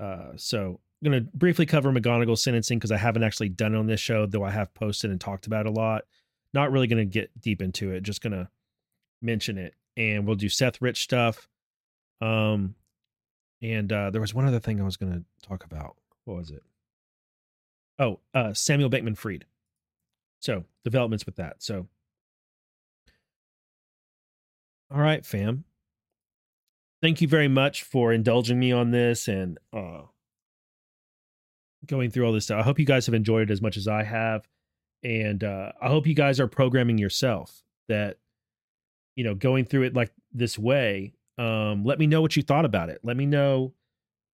[SPEAKER 1] Uh, so I'm going to briefly cover McGonigal's sentencing because I haven't actually done it on this show, though I have posted and talked about a lot. Not really going to get deep into it, just going to mention it. And we'll do Seth Rich stuff. Um, and uh, there was one other thing I was going to talk about. What was it? Oh, uh, Samuel Bankman Fried. So developments with that. So, all right, fam thank you very much for indulging me on this and uh, going through all this stuff. I hope you guys have enjoyed it as much as I have. And uh, I hope you guys are programming yourself that, you know, going through it like this way. Um, let me know what you thought about it. Let me know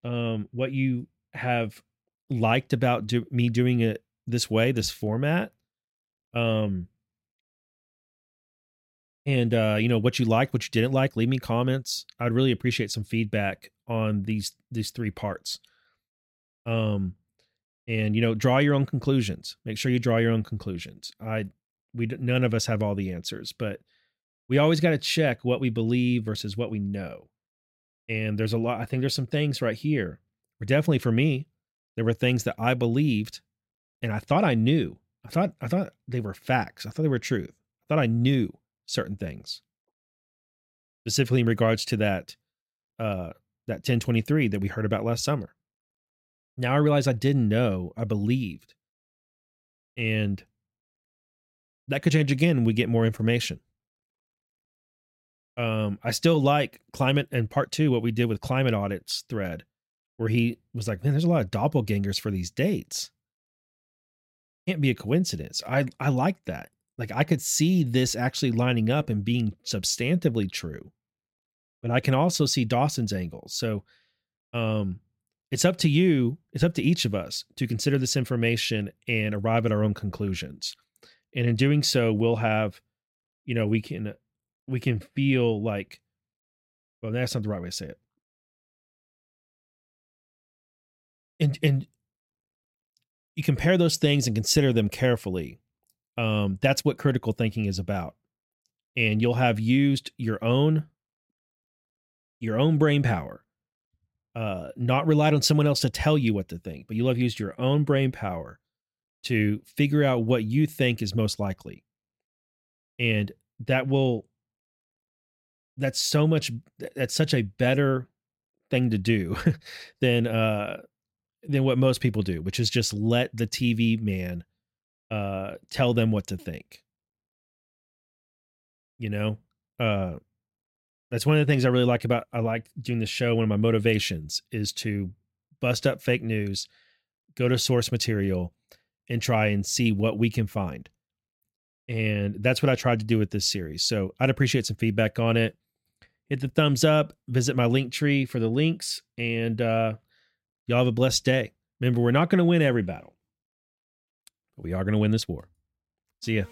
[SPEAKER 1] um, what you have liked about do- me doing it this way, this format. Um, and uh, you know what you liked, what you didn't like. Leave me comments. I'd really appreciate some feedback on these these three parts. Um, and you know, draw your own conclusions. Make sure you draw your own conclusions. I we none of us have all the answers, but we always got to check what we believe versus what we know. And there's a lot. I think there's some things right here. Where definitely for me, there were things that I believed, and I thought I knew. I thought I thought they were facts. I thought they were truth. I thought I knew certain things specifically in regards to that uh that 1023 that we heard about last summer now i realize i didn't know i believed and
[SPEAKER 6] that could change again when we get more information. Um, I still like climate and part two, what we did with climate audits thread, where he was like, man, there's a lot of doppelgangers for these dates. Can't be a coincidence. I I like that. Like I could see this actually lining up and being substantively true. But I can also see Dawson's angle. So um it's up to you, it's up to each of us to consider this information and arrive at our own conclusions. And in doing so, we'll have, you know, we can we can feel like well, that's not the right way to say it. And and you compare those things and consider them carefully. Um, that's what critical thinking is about. And you'll have used your own your own brain power uh, not relied on someone else to tell you what to think, but you'll have used your own brain power to figure out what you think is most likely. And that will, that's so much, that's such a better thing to do than, uh, than what most people do, which is just let the TV man, uh, tell them what to think. You know, uh, that's one of the things I really like about I like doing the show. One of my motivations is to bust up fake news, go to source material, and try and see what we can find. And that's what I tried to do with this series. So I'd appreciate some feedback on it. Hit the thumbs up, visit my link tree for the links, and uh, y'all have a blessed day. Remember, we're not going to win every battle, but we are going to win this war. See ya.